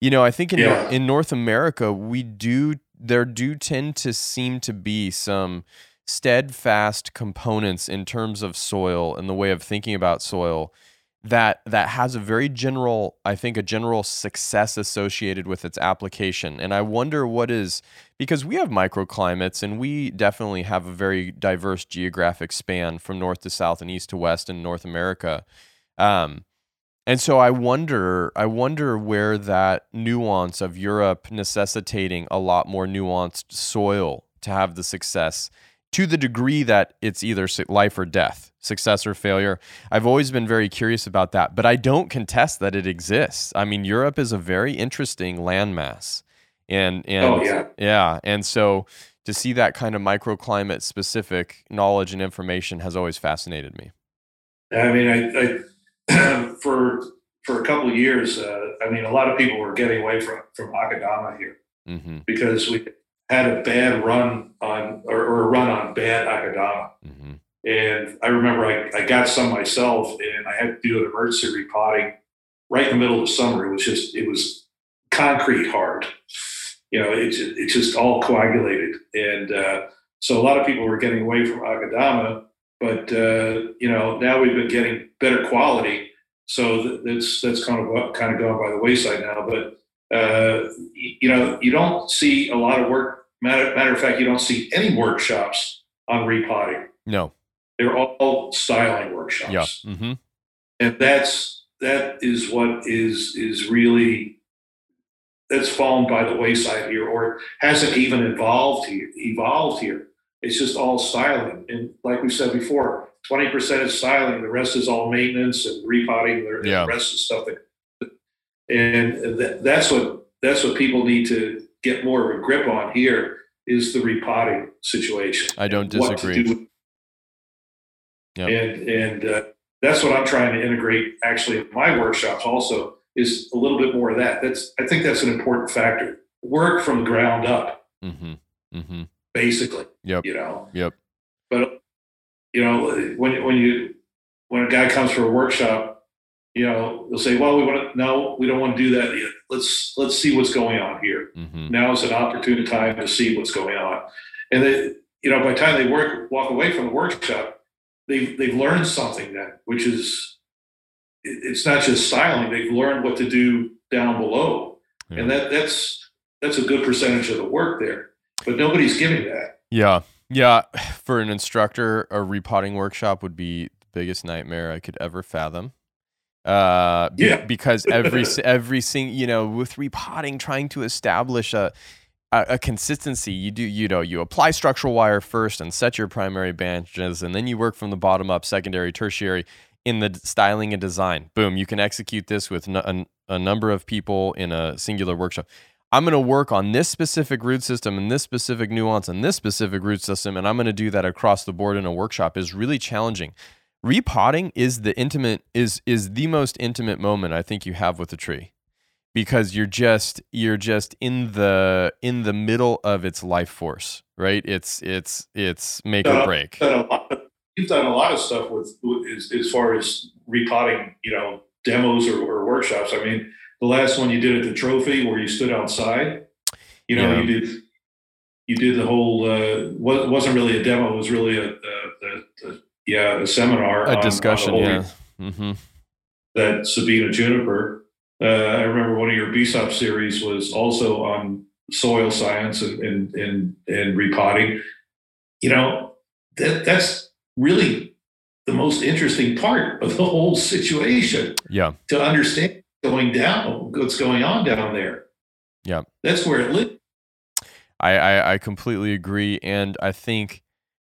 You know, I think in yeah. in North America, we do there do tend to seem to be some steadfast components in terms of soil and the way of thinking about soil that that has a very general i think a general success associated with its application. And i wonder what is because we have microclimates and we definitely have a very diverse geographic span from north to south and east to west in north america. Um, and so i wonder i wonder where that nuance of europe necessitating a lot more nuanced soil to have the success to the degree that it's either life or death, success or failure. I've always been very curious about that, but I don't contest that it exists. I mean, Europe is a very interesting landmass. And and oh, yeah. yeah, and so to see that kind of microclimate specific knowledge and information has always fascinated me. I mean, I, I for for a couple of years, uh, I mean, a lot of people were getting away from from Akadama here mm-hmm. because we had a bad run on or, or a run on bad Akadama. Mm-hmm. And I remember I, I got some myself and I had to do an emergency repotting right in the middle of the summer. It was just, it was concrete hard. You know, it's it's just all coagulated. And uh, so a lot of people were getting away from Akadama, but, uh, you know, now we've been getting better quality. So that's, that's kind of, kind of gone by the wayside now. But uh, you know, you don't see a lot of work. Matter, matter of fact, you don't see any workshops on repotting. No, they're all styling workshops. Yeah, mm-hmm. and that's that is what is is really that's fallen by the wayside here, or hasn't even evolved here. Evolved here. It's just all styling, and like we said before, twenty percent is styling. The rest is all maintenance and repotting. The, yeah. rest is stuff that and th- that's what that's what people need to get more of a grip on here is the repotting situation. I don't disagree. Do. Yep. And and uh, that's what I'm trying to integrate actually in my workshops also is a little bit more of that. That's I think that's an important factor. Work from the ground up. Mm-hmm. Mm-hmm. Basically. Yep. You know. Yep. But you know when when you when a guy comes for a workshop you know, they'll say, "Well, we want to no, we don't want to do that yet. Let's let's see what's going on here. Mm-hmm. Now is an opportune time to see what's going on." And then, you know, by the time they work walk away from the workshop, they've they've learned something then, which is it's not just styling; they've learned what to do down below, yeah. and that that's that's a good percentage of the work there. But nobody's giving that. Yeah, yeah. For an instructor, a repotting workshop would be the biggest nightmare I could ever fathom uh, yeah. because every every single you know with repotting, trying to establish a, a, a consistency. You do you know you apply structural wire first and set your primary branches, and then you work from the bottom up, secondary, tertiary in the styling and design. Boom, you can execute this with a, a number of people in a singular workshop. I'm going to work on this specific root system and this specific nuance and this specific root system, and I'm going to do that across the board in a workshop is really challenging. repotting is the intimate is is the most intimate moment I think you have with a tree because you're just you're just in the in the middle of its life force, right? It's it's it's make or break. You've done a lot of stuff with, with as, as, far as repotting, you know, demos or, or, workshops. I mean, the last one you did at the trophy where you stood outside, you know, yeah. you did you did the whole uh, wasn't really a demo. It was really a, a, a, a yeah a seminar, a on, discussion, on yeah. Mm-hmm. That Sabina Juniper. Uh, I remember one of your BSOP series was also on soil science and and and, and repotting. You know that that's really the most interesting part of the whole situation. Yeah, to understand going down what's going on down there. Yeah, that's where it lives. I, I, I completely agree. And I think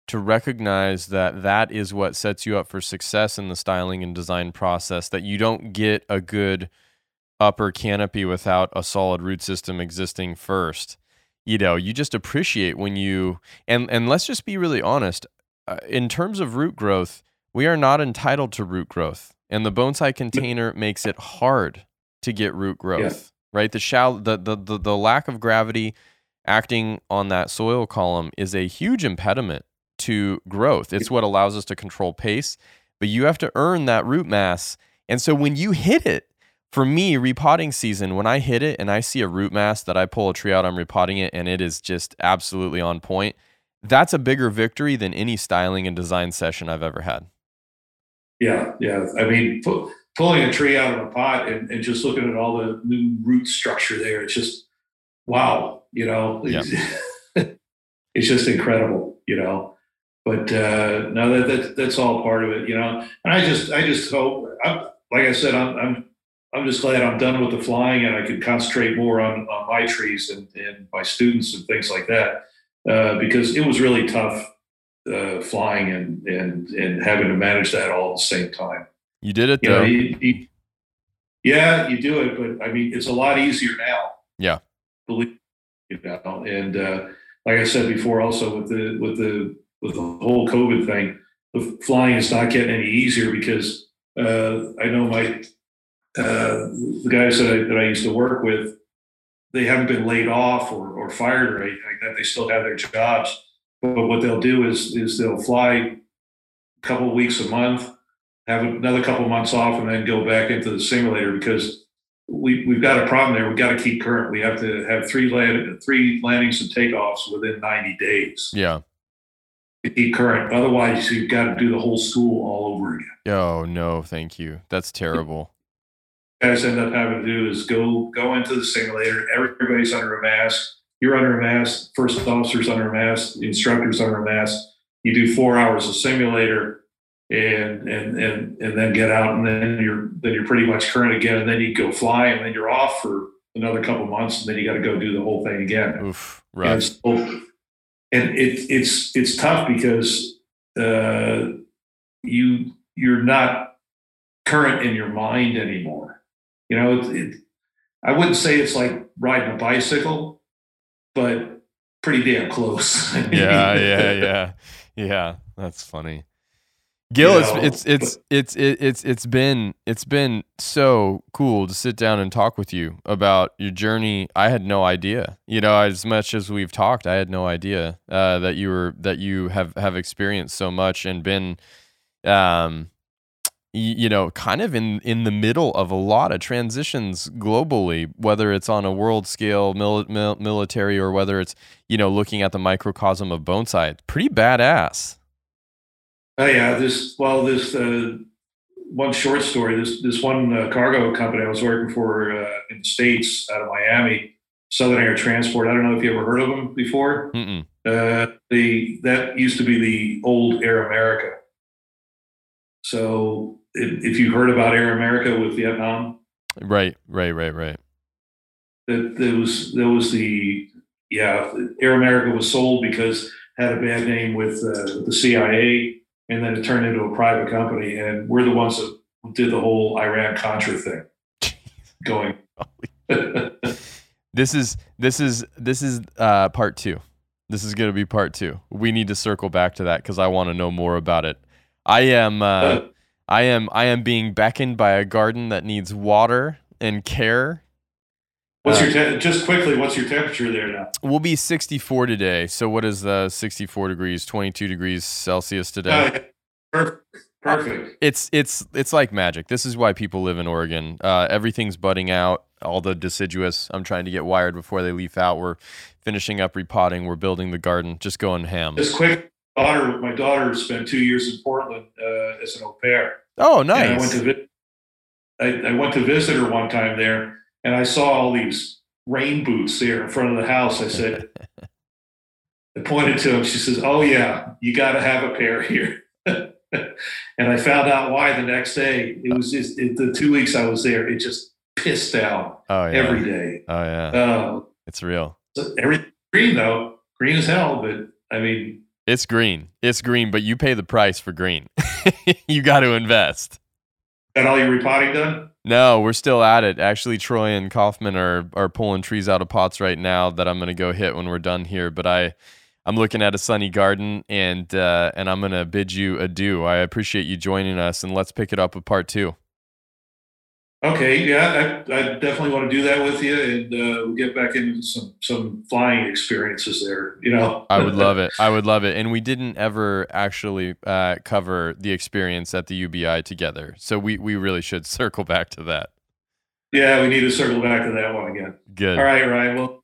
to recognize that that is what sets you up for success in the styling and design process, that you don't get a good upper canopy without a solid root system existing first. You know, you just appreciate when you, and, and let's just be really honest. Uh, in terms of root growth, we are not entitled to root growth. And the bonsai container makes it hard to get root growth, yeah. right? The, shallow, the, the, the, the lack of gravity, acting on that soil column is a huge impediment to growth. It's what allows us to control pace, but you have to earn that root mass. And so when you hit it, for me, repotting season, when I hit it and I see a root mass that I pull a tree out, I'm repotting it, and it is just absolutely on point. That's a bigger victory than any styling and design session I've ever had. Yeah, yeah. I mean, pu- pulling a tree out of a pot and, and just looking at all the new root structure there, it's just wow, you know, yeah. it's just incredible, you know. But uh, no, that, that that's all part of it, you know. And I just I just hope, I'm, like I said, I'm, I'm I'm just glad I'm done with the flying and I can concentrate more on, on my trees and, and my students and things like that. Uh, because it was really tough uh, flying and, and, and having to manage that all at the same time. You did it you though. Know, you, you, yeah, you do it, but I mean, it's a lot easier now. Yeah believe you know. And uh, like I said before, also with the with the with the whole COVID thing, the flying is not getting any easier because uh, I know my uh, the guys that I, that I used to work with, they haven't been laid off or, or fired or anything like that. They still have their jobs. But what they'll do is is they'll fly a couple of weeks a month, have another couple of months off, and then go back into the simulator because we, we've got a problem there. We've got to keep current. We have to have three land, three landings and takeoffs within 90 days. Yeah. To keep current. Otherwise, you've got to do the whole school all over again. Oh no, thank you. That's terrible. Guys end up having to do is go go into the simulator. Everybody's under a mask. You're under a mask. First officer's under a mask. The instructor's under a mask. You do four hours of simulator and and and and then get out and then you're then you're pretty much current again and then you go fly and then you're off for another couple months and then you got to go do the whole thing again Oof, right. and, so, and it, it's it's tough because uh, you you're not current in your mind anymore you know it, it, i wouldn't say it's like riding a bicycle but pretty damn close. Yeah yeah yeah. Yeah that's funny. Gil, you know, it's it's it's it's it's it's been it's been so cool to sit down and talk with you about your journey. I had no idea, you know, as much as we've talked, I had no idea uh, that you were that you have have experienced so much and been, um, you know, kind of in in the middle of a lot of transitions globally, whether it's on a world scale, mil- mil- military, or whether it's you know looking at the microcosm of bonsai. Pretty badass. Oh yeah, this well, this uh, one short story. This this one uh, cargo company I was working for uh, in the states out of Miami, Southern Air Transport. I don't know if you ever heard of them before. Uh, the that used to be the old Air America. So if, if you heard about Air America with Vietnam, right, right, right, right. That there was there was the yeah Air America was sold because had a bad name with uh, the CIA and then it turned into a private company. And we're the ones that did the whole Iran Contra thing. Going. this is this is this is uh, part two. This is going to be part two. We need to circle back to that because I want to know more about it. I am. Uh, I am. I am being beckoned by a garden that needs water and care. What's uh, your te- just quickly? What's your temperature there now? We'll be 64 today. So what is the 64 degrees? 22 degrees Celsius today. Uh, perfect. Perfect. It's it's it's like magic. This is why people live in Oregon. Uh, everything's budding out. All the deciduous. I'm trying to get wired before they leaf out. We're finishing up repotting. We're building the garden. Just going ham. Just quick, daughter. My daughter spent two years in Portland uh, as an au pair. Oh, nice. And I went to vi- I, I went to visit her one time there, and I saw all these rain boots there in front of the house. I said, I pointed to them. She says, "Oh yeah, you got to have a pair here." and I found out why the next day. It was just it, the two weeks I was there. It just pissed out oh, yeah. every day. Oh yeah, uh, it's real. So every green though, green as hell. But I mean, it's green. It's green, but you pay the price for green. you got to invest. Got all your repotting done? No, we're still at it. Actually, Troy and Kaufman are are pulling trees out of pots right now that I'm going to go hit when we're done here. But I I'm looking at a sunny garden, and uh, and I'm gonna bid you adieu. I appreciate you joining us, and let's pick it up with part two. Okay, yeah, I, I definitely want to do that with you, and uh, we'll get back into some some flying experiences there. You know, I would love it. I would love it. And we didn't ever actually uh, cover the experience at the UBI together, so we we really should circle back to that. Yeah, we need to circle back to that one again. Good. All right, Ryan. Well,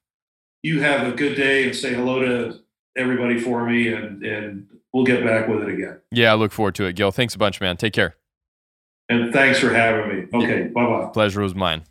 you have a good day, and say hello to everybody for me, and and we'll get back with it again. Yeah, I look forward to it, Gil. Thanks a bunch, man. Take care. And thanks for having me. Okay, yeah. bye bye. Pleasure was mine.